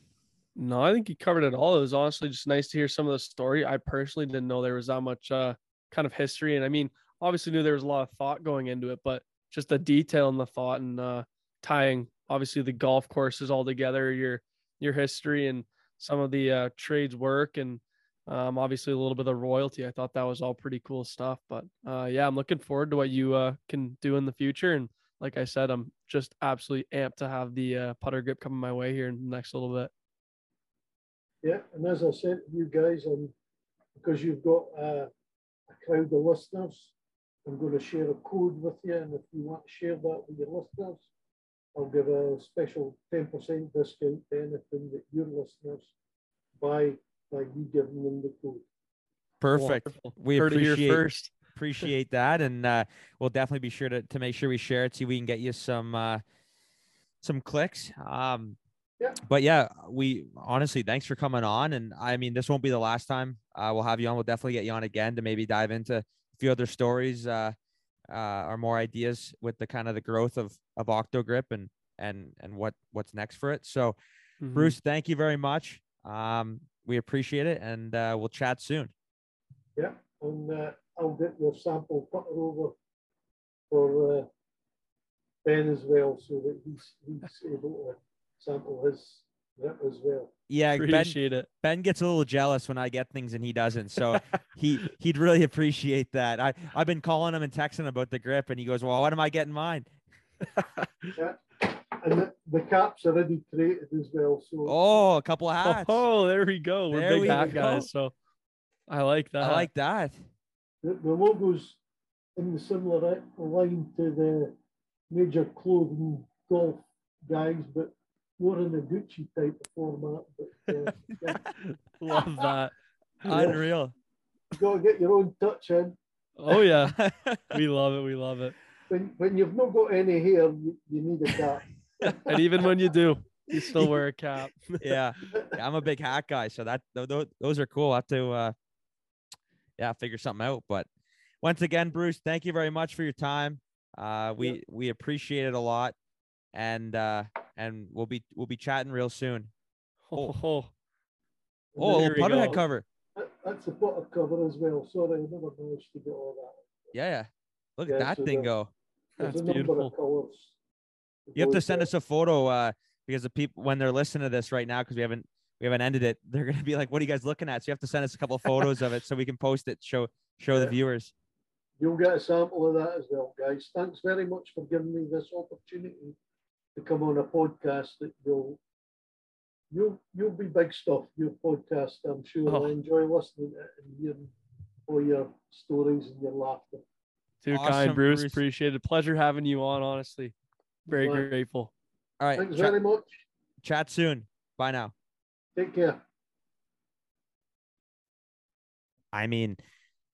B: No, I think you covered it all. It was honestly just nice to hear some of the story. I personally didn't know there was that much uh, kind of history, and I mean, obviously knew there was a lot of thought going into it, but just the detail and the thought and uh, tying obviously the golf courses all together, your your history and some of the uh, trades work, and um, obviously a little bit of royalty. I thought that was all pretty cool stuff. But uh, yeah, I'm looking forward to what you uh, can do in the future. And like I said, I'm just absolutely amped to have the uh, putter grip coming my way here in the next little bit.
C: Yeah, and as I said you guys, and because you've got uh, a crowd of listeners, I'm going to share a code with you, and if you want to share that with your listeners, I'll give a special 10% discount to anything that your listeners buy by you giving them the code.
A: Perfect.
B: Wonderful.
A: We
B: Heard
A: appreciate
B: first.
A: appreciate that and uh we'll definitely be sure to to make sure we share it see if we can get you some uh some clicks um
C: Yeah.
A: but yeah we honestly thanks for coming on and i mean this won't be the last time uh we'll have you on we'll definitely get you on again to maybe dive into a few other stories uh uh or more ideas with the kind of the growth of of octogrip and and and what what's next for it. So
B: Mhm.
A: bruce thank you very much. Um we appreciate it and uh we'll chat soon.
C: Yeah, and uh, I'll get your sample putter over for uh, Ben as well, so that he's he's able to sample his grip as well.
A: Yeah, Ben,
B: Appreciate it.
A: ben gets a little jealous when I get things and he doesn't. So he he'd really appreciate that. I I've been calling him and texting him about the grip, and he goes, "Well, what am I getting mine?" yeah.
C: And the, the cap's already created as well. So
A: Oh, a couple of hats.
B: Oh, there we go. We're
A: There
B: big
A: we
B: hat
A: go.
B: guys, so I like that.
A: I like that.
C: the, the logo's in the similar uh, line to the major clothing golf guys, but more in the Gucci type of format. But uh, yeah,
B: Love that.
A: Unreal.
C: you got to get your own touch in.
B: Oh yeah, we love it. We love it.
C: When, when you've not got any hair, you, you need a cap.
B: And even when you do, you still wear a cap.
A: yeah. Yeah, I'm a big hat guy, so that tho- tho- those are cool. I have to uh yeah, figure something out. But once again, Bruce, thank you very much for your time. Uh we we appreciate it a lot. And uh and we'll be we'll be chatting real soon.
B: Oh, oh.
A: Oh, a
B: There
A: little
B: we go.
A: cover.
C: That's a butter cover as well. Sorry, I never managed to get all that.
A: Yeah, yeah. Look
C: Yeah,
A: at that
C: so
A: thing go.
B: That's beautiful.
A: You have to send us a photo uh because the people when they're listening to this right now because we haven't we haven't ended it, they're gonna be like, "What are you guys looking at?" So you have to send us a couple of photos of it so we can post it, show show the viewers.
C: You'll get a sample of that as well, guys. Thanks very much for giving me this opportunity to come on a podcast that you'll you'll you'll be big stuff. Your podcast, I'm sure.
B: Oh.
C: I enjoy listening to it and hearing all your stories and your laughter.
B: Too
A: Awesome,
B: kind, Bruce.
A: Bruce.
B: Appreciate it. Pleasure having you on. Honestly, very
C: Right.
B: grateful.
A: All right.
C: Thanks
A: chat-
C: very much.
A: chat soon. Bye now.
C: Take care.
A: I mean,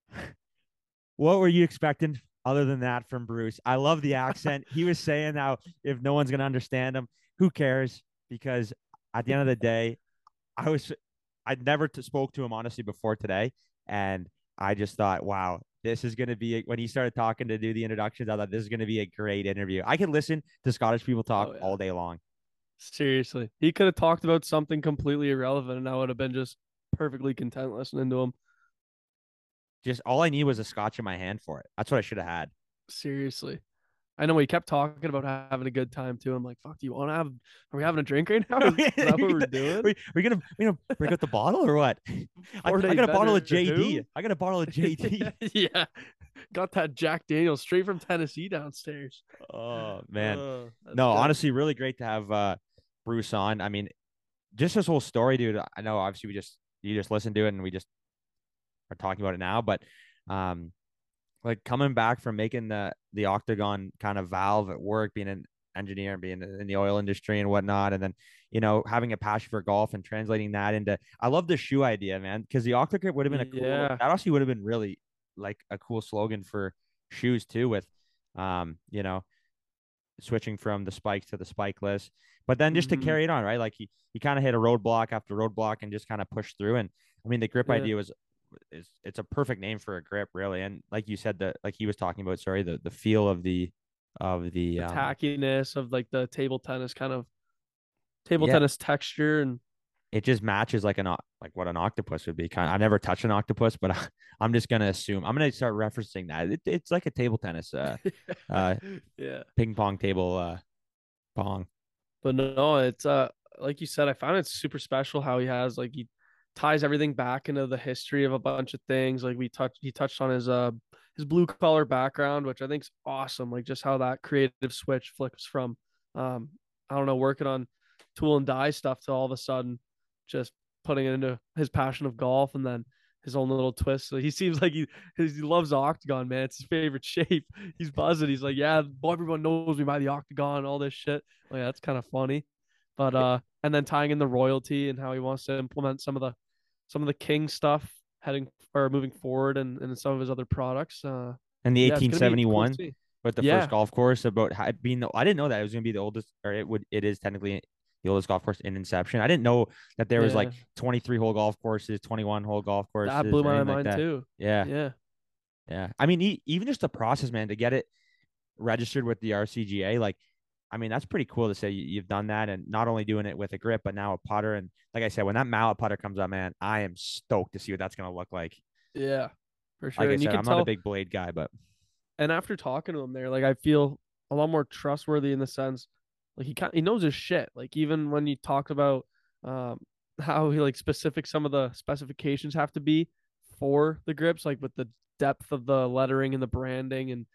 A: what were you expecting other than that from Bruce? I love the accent. he was saying how if no one's gonna understand him, who cares? Because at the end of the day, I was I'd never t- spoke to him honestly before today, and I just thought, wow, this is gonna be a, when he started talking to do the introductions. I thought this is gonna be a great interview. I could listen to Scottish people talk
B: Oh, yeah.
A: all day long.
B: Seriously, he could have talked about something completely irrelevant, and I would have been just perfectly content listening to him.
A: Just all I need was a scotch in my hand for it. That's what I should have had.
B: Seriously. I know we kept talking about having a good time too. I'm like, fuck, do you want to have, are we having a drink right now? Is that what we're doing?
A: Are we, gonna you gonna break out the bottle or what? I, I
B: Four-day
A: got a bottle of JD. I got a bottle of JD.
B: yeah. Got that Jack Daniels straight from Tennessee downstairs.
A: oh man,
B: Uh,
A: no,
B: good.
A: honestly, really great to have uh Bruce on. I mean, just this whole story, dude. I know obviously we just you just listened to it and we just are talking about it now, but um, like coming back from making the the octagon kind of valve at work, being an engineer and being in the oil industry and whatnot, and then you know having a passion for golf and translating that into. I love the shoe idea, man, because the Octogrip would have been a cool.
B: Yeah.
A: That also would have been really like a cool slogan for shoes too, with um, you know, switching from the spikes to the spikeless. But then just
B: Mhm.
A: to carry it on, right? Like he he kind of hit a roadblock after roadblock and just kind of pushed through. And I mean, the grip
B: Yeah.
A: idea was is it's a perfect name for a grip, really. And like you said, the like he was talking about, sorry, the the feel of the of the,
B: the
A: um,
B: tackiness of like the table tennis kind of table
A: Yeah.
B: tennis texture and
A: it just matches like an like what an octopus would be. Kind of, I've never touched an octopus, but I, am just gonna assume I'm gonna start referencing that. It, it's like a table tennis, uh, uh,
B: yeah.
A: ping pong table, uh, pong.
B: But no, it's uh like you said, I found it super special how he has like he ties everything back into the history of a bunch of things. Like we touched he touched on his uh his blue collar background, which I think's awesome. Like just how that creative switch flips from um I don't know, working on tool and die stuff to all of a sudden just putting it into his passion of golf and then his own little twist. So he seems like he he loves the octagon, man. It's his favorite shape. He's buzzing. He's like, yeah, boy, everyone knows me by the octagon, all this shit. Like that's kind of funny. But uh, and then tying in the royalty and how he wants to implement some of the some of the king stuff heading or moving forward and, and some of his other products. Uh,
A: And the
B: yeah, it's gonna be cool to
A: 1871
B: see.
A: with the
B: Yeah.
A: first golf course about how, being the, I didn't know that it was gonna be the oldest or it would it is technically the oldest golf course in Inception. I didn't know that there was like 23 hole golf courses, 21 hole golf courses.
B: that blew my
A: anything like
B: mind too.
A: Yeah, yeah,
B: Yeah.
A: I mean, e- even just the process, man, to get it registered with the RCGA, like, I mean, that's pretty cool to say you, you've done that, and not only doing it with a grip, but now a putter. And like I said, when that mallet putter comes up, man, I am stoked to see what that's gonna look like.
B: Yeah. For sure.
A: Like I
B: and you
A: said, I'm
B: tell
A: not a big blade guy, but
B: and after talking to him there, like I feel a lot more trustworthy in the sense, like he kind he knows his shit. Like even when you talked about um how he like specific some of the specifications have to be for the grips, like with the depth of the lettering and the branding and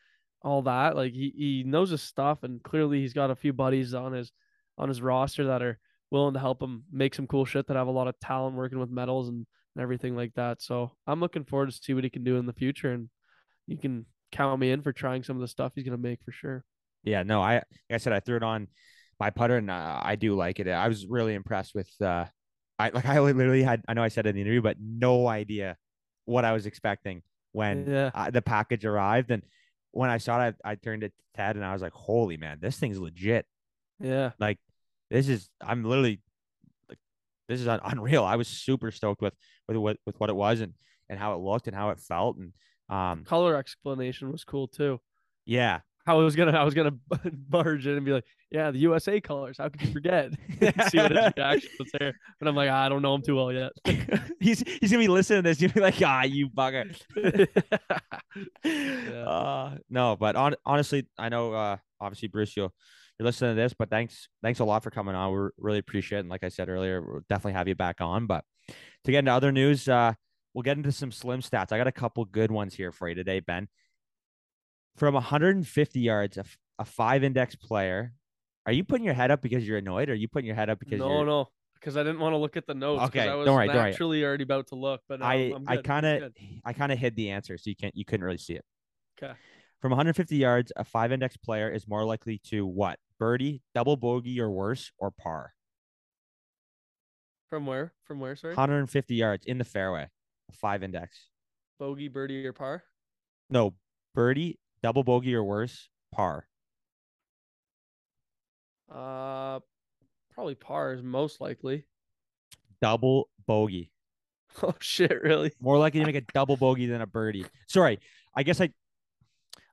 B: all that. Like he, he knows his stuff and clearly he's got a few buddies on his on his roster that are willing to help him make some cool shit that have a lot of talent working with metals and, and everything like that. So I'm looking forward to see what he can do in the future and you can count me in for trying some of the stuff he's gonna make for sure.
A: Yeah, no, I like I said I threw it on my putter and uh, I do like it. I was really impressed with uh I like I literally had I know I said it in the interview, but no idea what I was expecting when
B: Yeah.
A: uh, the package arrived. And when I saw it, I, I turned it to Ted and I was like, "Holy man, this thing's legit!
B: Yeah.
A: Like, this is I'm literally like, this is unreal." I was super stoked with with what with what it was and and how it looked and how it felt and um
B: Color explanation was cool too.
A: yeah
B: How I was gonna I was gonna barge in and be like, yeah, the USA colors. How could you forget? see what his reaction was there. But I'm like, I don't know him too well yet.
A: he's he's gonna be listening to this. You'll be like, ah, you bugger.
B: Yeah.
A: uh, no, but on, honestly, I know uh, obviously Bruce, you'll you're listening to this, but thanks thanks a lot for coming on. We really appreciate it. And like I said earlier, we'll definitely have you back on. But to get into other news, uh, we'll get into some slim stats. I got a couple good ones here for you today, Ben. From 150 yards, a five index player. Are you putting your head up because you're annoyed? Or are you putting your head up because
B: no,
A: you're
B: no, because I didn't want to look at the notes.
A: Okay,
B: I was
A: don't worry, don't worry.
B: already about to look, but no,
A: I I kind of. I kind of hid the answer, so you can't you couldn't really see it.
B: 'Kay.
A: From 150 yards, a five index player is more likely to what? Birdie, double bogey or worse, or par.
B: From where? From where? Sorry,
A: 150 yards in the fairway, five index.
B: bogey, birdie, or par?
A: No, birdie, double bogey or worse, par.
B: Uh, probably pars most likely.
A: Double bogey.
B: Oh shit! Really?
A: More likely to make a double bogey than a birdie. Sorry, I guess I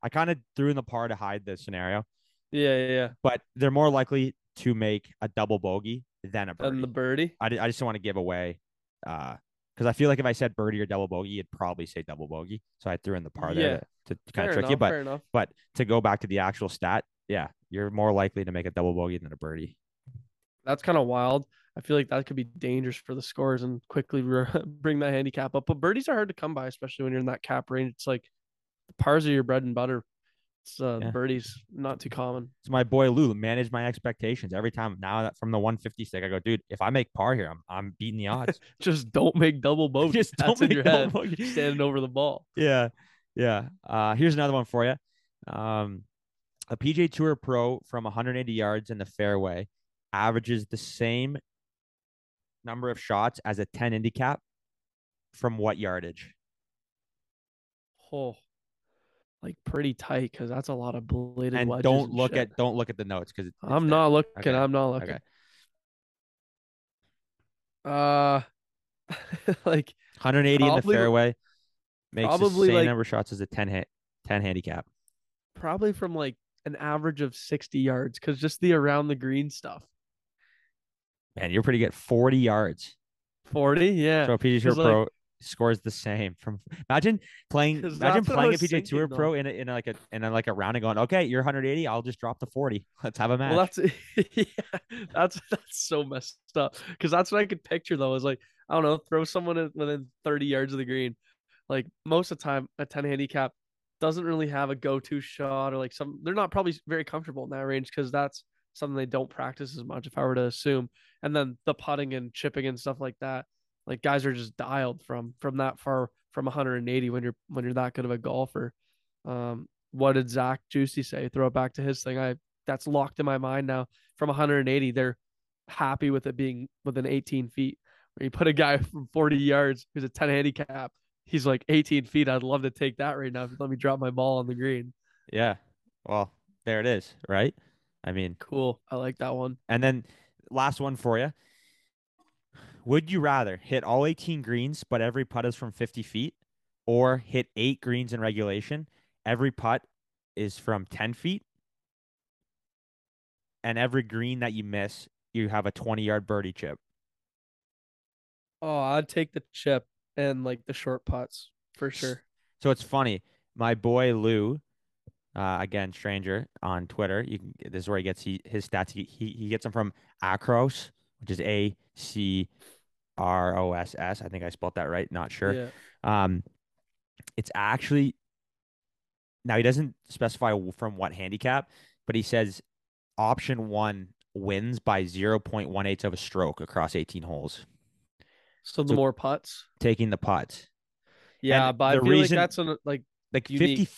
A: I kind of threw in the par to hide the scenario,
B: Yeah, yeah, yeah.
A: but they're more likely to make a double bogey than a birdie.
B: And the birdie.
A: I, I just don't want to give away uh because I feel like if I said birdie or double bogey, you'd probably say double bogey. So I threw in the par
B: Yeah.
A: there to, to kind of trick
B: enough.
A: you. But but to go back to the actual stat, yeah, you're more likely to make a double bogey than a birdie.
B: That's kind of wild. I feel like that could be dangerous for the scores and quickly re- bring that handicap up. But birdies are hard to come by, especially when you're in that cap range. It's like the pars are your bread and butter. It's uh,
A: Yeah.
B: birdies not too common.
A: So my boy Lou managed my expectations every time. Now that from the 150 stick, I go, dude, if I make par here, I'm I'm beating the odds.
B: Just don't make double bogeys.
A: Just don't
B: your
A: make
B: head.
A: double bogey.
B: Standing over the ball.
A: yeah, yeah. Uh, here's another one for you. Um, a PGA Tour Pro from 180 yards in the fairway averages the same number of shots as a 10 handicap from what yardage?
B: Oh, like pretty tight because that's a lot of bladed
A: and
B: wedges
A: don't
B: and
A: look
B: shit.
A: at don't look at the notes because
B: I'm not looking.
A: Okay,
B: I'm not looking.
A: okay.
B: Uh, like
A: 180 in the fairway makes
B: probably
A: the same
B: like-
A: number of shots as a 10 hit 10 handicap.
B: probably from like an average of 60 yards because just the around the green stuff.
A: Man, you're pretty good. 40 yards.
B: 40, yeah.
A: So a PGA Tour
B: 'cause, like-
A: Pro scores the same from. Imagine playing Imagine
B: that's what I
A: playing a PGA
B: thinking,
A: Tour
B: though.
A: Pro in a, in a, like a in a, like a round and going, okay, you're 180. I'll just drop the 40. Let's have a match.
B: Well, that's yeah, that's that's so messed up because that's what I could picture though. Is like I don't know, throw someone within 30 yards of the green. Like most of the time, a 10 handicap doesn't really have a go-to shot or like some. They're not probably very comfortable in that range because that's something they don't practice as much. If I were to assume, and then the putting and chipping and stuff like that, like guys are just dialed from from that far from 180 when you're when you're that good of a golfer. Um, what did Zach Juicy say? Throw it back to his thing. I that's locked in my mind now. From 180, they're happy with it being within 18 feet. Where you put a guy from 40 yards who's a 10 handicap, he's like 18 feet. I'd love to take that right now. Let me drop my ball on the green.
A: yeah. Well, there it is, right? I mean,
B: Cool. I like that one.
A: and then last one for you. Would you rather hit all 18 greens, but every putt is from 50 feet, or hit eight greens in regulation? Every putt is from 10 feet, and every green that you miss, you have a 20 yard birdie chip.
B: Oh, I'd take the chip and like the short putts for sure.
A: So it's funny. My boy Lou Uh, again, stranger on Twitter. You can. This is where he gets he, his stats. He, he he gets them from Acros, which is A C R O S S. I think I spelled that right. Not sure.
B: Yeah.
A: Um, it's actually now he doesn't specify from what handicap, but he says option one wins by 0.18 of a stroke across 18 holes,
B: So the
A: So-
B: more putts.
A: taking the putt.
B: Yeah,
A: And
B: but I
A: the
B: feel
A: reason-
B: like that's an, like
A: Like
B: Unique.
A: 50,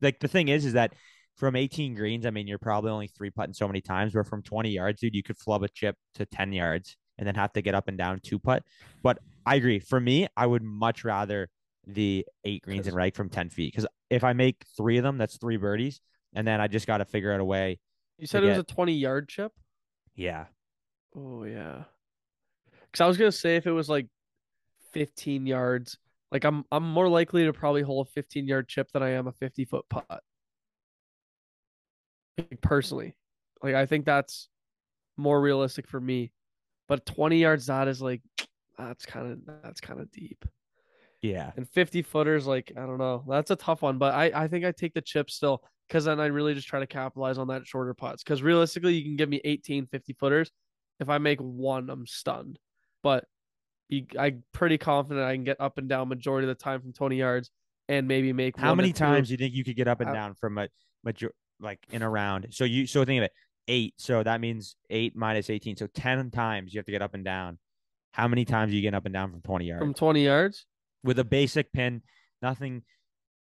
A: like the thing is, is that from 18 greens, I mean, you're probably only three putting so many times, where from 20 yards, dude, you could flub a chip to 10 yards and then have to get up and down two putt. But I agree. For me, I would much rather the eight greens and right from 10 feet because if I make three of them, that's three birdies. And then I just got to figure out a way.
B: you said it was a 20 yard chip.
A: Yeah.
B: Oh yeah. Cuz I was going to say if it was like 15 yards, like I'm I'm more likely to probably hole a 15 yard chip than I am a 50 foot putt. Like, personally. Like I think that's more realistic for me. But 20 yards that is like that's kind of that's kind of deep.
A: Yeah.
B: And 50 footers, like, I don't know. That's a tough one, but I, I think I take the chip still because then I really just try to capitalize on that shorter putts. Because realistically, you can give me 18 50 footers. If I make one, I'm stunned. But you, I'm pretty confident I can get up and down majority of the time from 20 yards and maybe make
A: How many times do you think you could get up and
B: Uh,
A: down from a major like in a round? So you so think of it, eight. So that means eight minus eighteen. So ten times you have to get up and down. How many times are you getting up and down from twenty yards
B: from 20 yards?
A: with a basic pin? Nothing.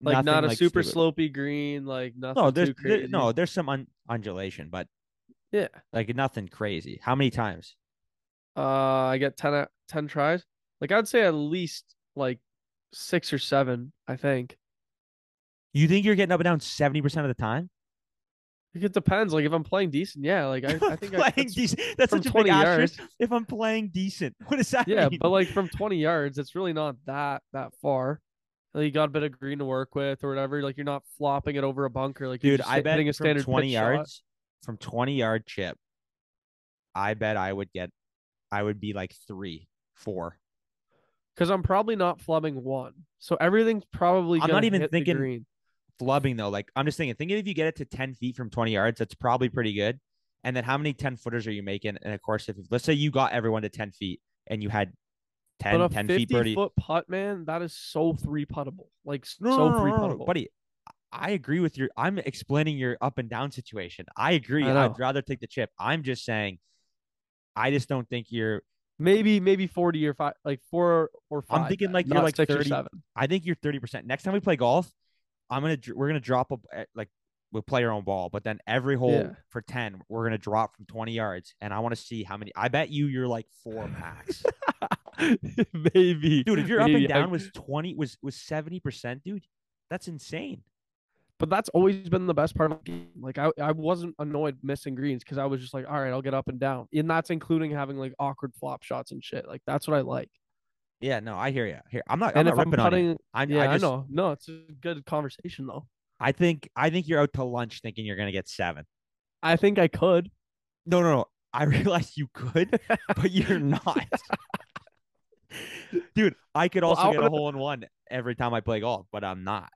B: Like,
A: nothing
B: not a
A: like
B: super
A: stupid.
B: slopey green, like nothing
A: No, there's
B: too
A: there- no, there's some un- undulation, but
B: Yeah.
A: like nothing crazy. How many times?
B: Uh, I get 10, 10 tries. Like, I'd say at least like six or seven, I think.
A: You think you're getting up and down seventy percent of the time?
B: It depends. Like if I'm playing decent, yeah. Like I, I think I,
A: playing
B: that's-
A: decent. That's such a big
B: 20
A: asterisk. If I'm playing decent, what does that
B: yeah,
A: mean?
B: but like from 20 yards, it's really not that that far. Like, you got a bit of green to work with or whatever. Like you're not flopping it over a bunker. Like you're
A: dude, I bet
B: a
A: from
B: standard
A: twenty
B: pitch shot.
A: yards, from twenty yard chip, I bet I would get, I would be like three, four.
B: Because I'm probably not flubbing one, so everything's probably.
A: I'm not even thinking-
B: green.
A: Flubbing though, like I'm just thinking, thinking if you get it to ten feet from twenty yards, that's probably pretty good. And then how many ten footers are you making? And of course, if let's say you got everyone to ten feet and you had 10,
B: But a
A: 10
B: 50
A: feet birdie,
B: foot putt, man, that is so three puttable. Like
A: no,
B: so
A: no,
B: three
A: no, no,
B: puttable.
A: buddy. I agree with your. I'm explaining your up and down situation. I agree.
B: I.
A: I'd rather take the chip. I'm just saying. I just don't think you're.
B: Maybe maybe 40 or five, like four or five.
A: I'm thinking like you're like
B: six
A: 30. I think you're thirty percent. Next time we play golf, I'm gonna we're gonna drop a eh, like we'll play our own ball, but then every hole
B: Yeah.
A: for ten we're gonna drop from twenty yards, and I want to see how many. I bet you you're like four max,
B: maybe,
A: dude. If your up
B: maybe.
A: and down was twenty was was seventy percent, dude, that's insane.
B: But that's always been the best part of the game. Like I, I wasn't annoyed missing greens because I was just like, all right, I'll get up and down, and that's including having like awkward flop shots and shit. Like that's what I like.
A: Yeah, no, I hear you. Here, I'm not. I'm
B: and
A: not
B: if I'm
A: ripping on
B: putting,
A: I'm,
B: yeah,
A: I
B: I, know, no, it's a good conversation though.
A: I think I think you're out to lunch thinking you're gonna get seven.
B: I think I could.
A: No, no, no. I realize you could, but you're not. Dude, I could
B: Well,
A: also
B: I
A: get a hole in one every time I play golf, but I'm not.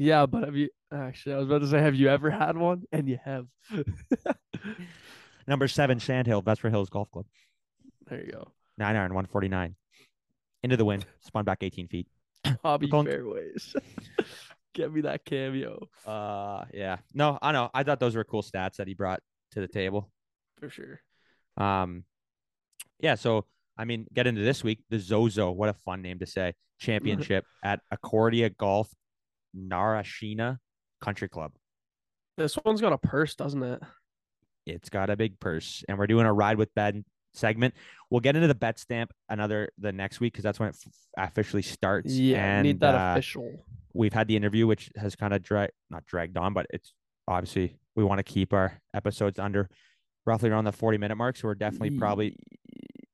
B: Yeah, but have you actually? I was about to say, have you ever had one? And you have.
A: Number seven, Sandhill, Vesper Hills Golf Club.
B: there you go.
A: Nine iron, 149. Into the wind, spun back 18 feet.
B: Hobby fairways. Get me that cameo
A: Uh, yeah. No, I know. I thought those were cool stats that he brought to the table.
B: for sure.
A: Um, yeah. So, I mean, get into this week. The Zozo, what a fun name to say. Championship at Accordia Golf Narashino Country Club.
B: This one's got a purse, doesn't it?
A: It's got a big purse, and we're doing a ride with Ben segment. We'll get into the bet stamp another the next week because that's when it f- officially starts.
B: Yeah,
A: and,
B: need that
A: uh,
B: official.
A: we've had the interview, which has kind of drag not dragged on, but it's obviously we want to keep our episodes under roughly around the 40 minute mark. So we're definitely probably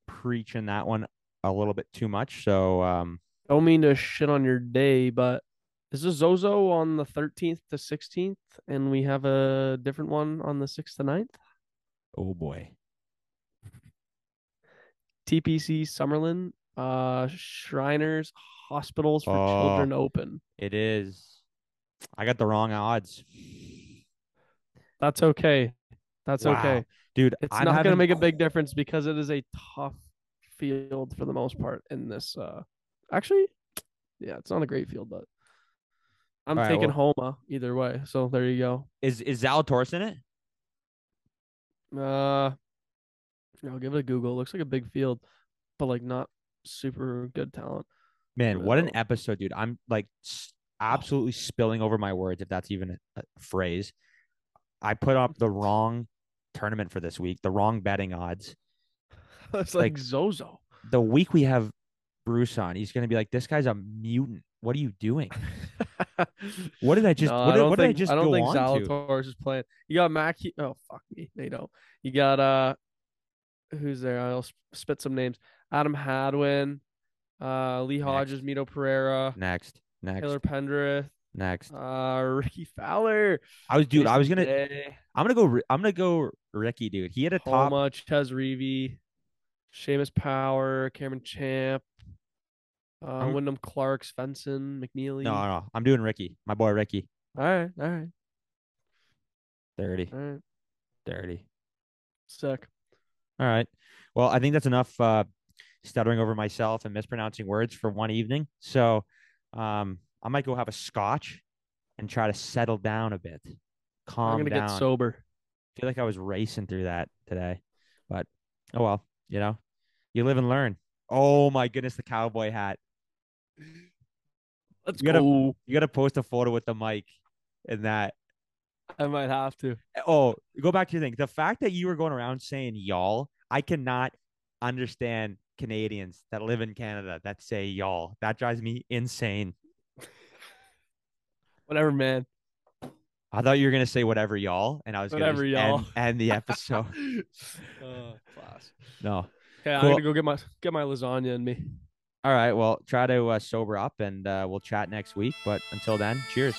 A: preaching that one a little bit too much. So um
B: Don't mean to shit on your day, but this is Zozo on the 13th to 16th, and we have a different one on the 6th to 9th.
A: oh boy.
B: TPC Summerlin, uh, Shriners Hospitals for
A: Oh.
B: Children Open.
A: It is I got the wrong odds.
B: That's okay. That's
A: Wow.
B: okay.
A: Dude,
B: It's
A: I'm
B: not going to make a big difference because it is a tough field for the most part in this. Uh, actually, yeah, it's not a great field, but I'm
A: All right,
B: taking Homa either way. So there you go.
A: Is is Zalatoris in it?
B: Uh, I'll give it a Google. It looks like a big field, but like not super good talent.
A: Man, what an episode, dude. I'm like s- absolutely spilling over my words, if that's even a, phrase. I put up the wrong tournament for this week, the wrong betting odds.
B: it's
A: Like-
B: like Zozo.
A: The week we have Bruce on, he's gonna be like, This guy's a mutant. What are you doing? What did I just
B: No,
A: what, did,
B: don't
A: what did I just
B: I don't think? Zalatoris is playing. You got Mac. Oh fuck me, they don't. You got uh, who's there? I'll spit some names. Adam Hadwin, uh, Lee Hodges, Mito Pereira,
A: Next. Next.
B: Taylor Pendrith,
A: Next.
B: uh, Rickie Fowler.
A: I was dude, I was gonna
B: Day,
A: I'm gonna go I'm gonna go Rickie, dude. He had a top
B: Homa, Chez Reavie, Seamus Power, Cameron Champ, uh,
A: I'm-
B: Wyndham Clark, Svensson, McNealy.
A: No, no, I'm doing Rickie. My boy Rickie.
B: All right, all right,
A: 30.
B: all right.
A: 30.
B: Sick.
A: All right. Well, I think that's enough uh, stuttering over myself and mispronouncing words for one evening. So um, I might go have a scotch and try to settle down a bit, calm
B: I'm gonna
A: down.
B: get sober.
A: feel like I was racing through that today, but oh well, you know, you live and learn. Oh my goodness, the cowboy hat.
B: Let's
A: You gotta-
B: go.
A: You got to post a photo with the mic and that.
B: I might have to.
A: Oh, go back to your thing. The fact that you were going around saying y'all, I cannot understand Canadians that live in Canada that say y'all. That drives me insane.
B: Whatever, man.
A: I thought you were gonna say whatever y'all, and I was
B: Whatever,
A: gonna
B: y'all.
A: End, end the episode.
B: uh, class.
A: no.
B: Okay, I'm gonna go get my get my lasagna in me.
A: All right. Well, try to uh, sober up, and uh, we'll chat next week. But until then, cheers.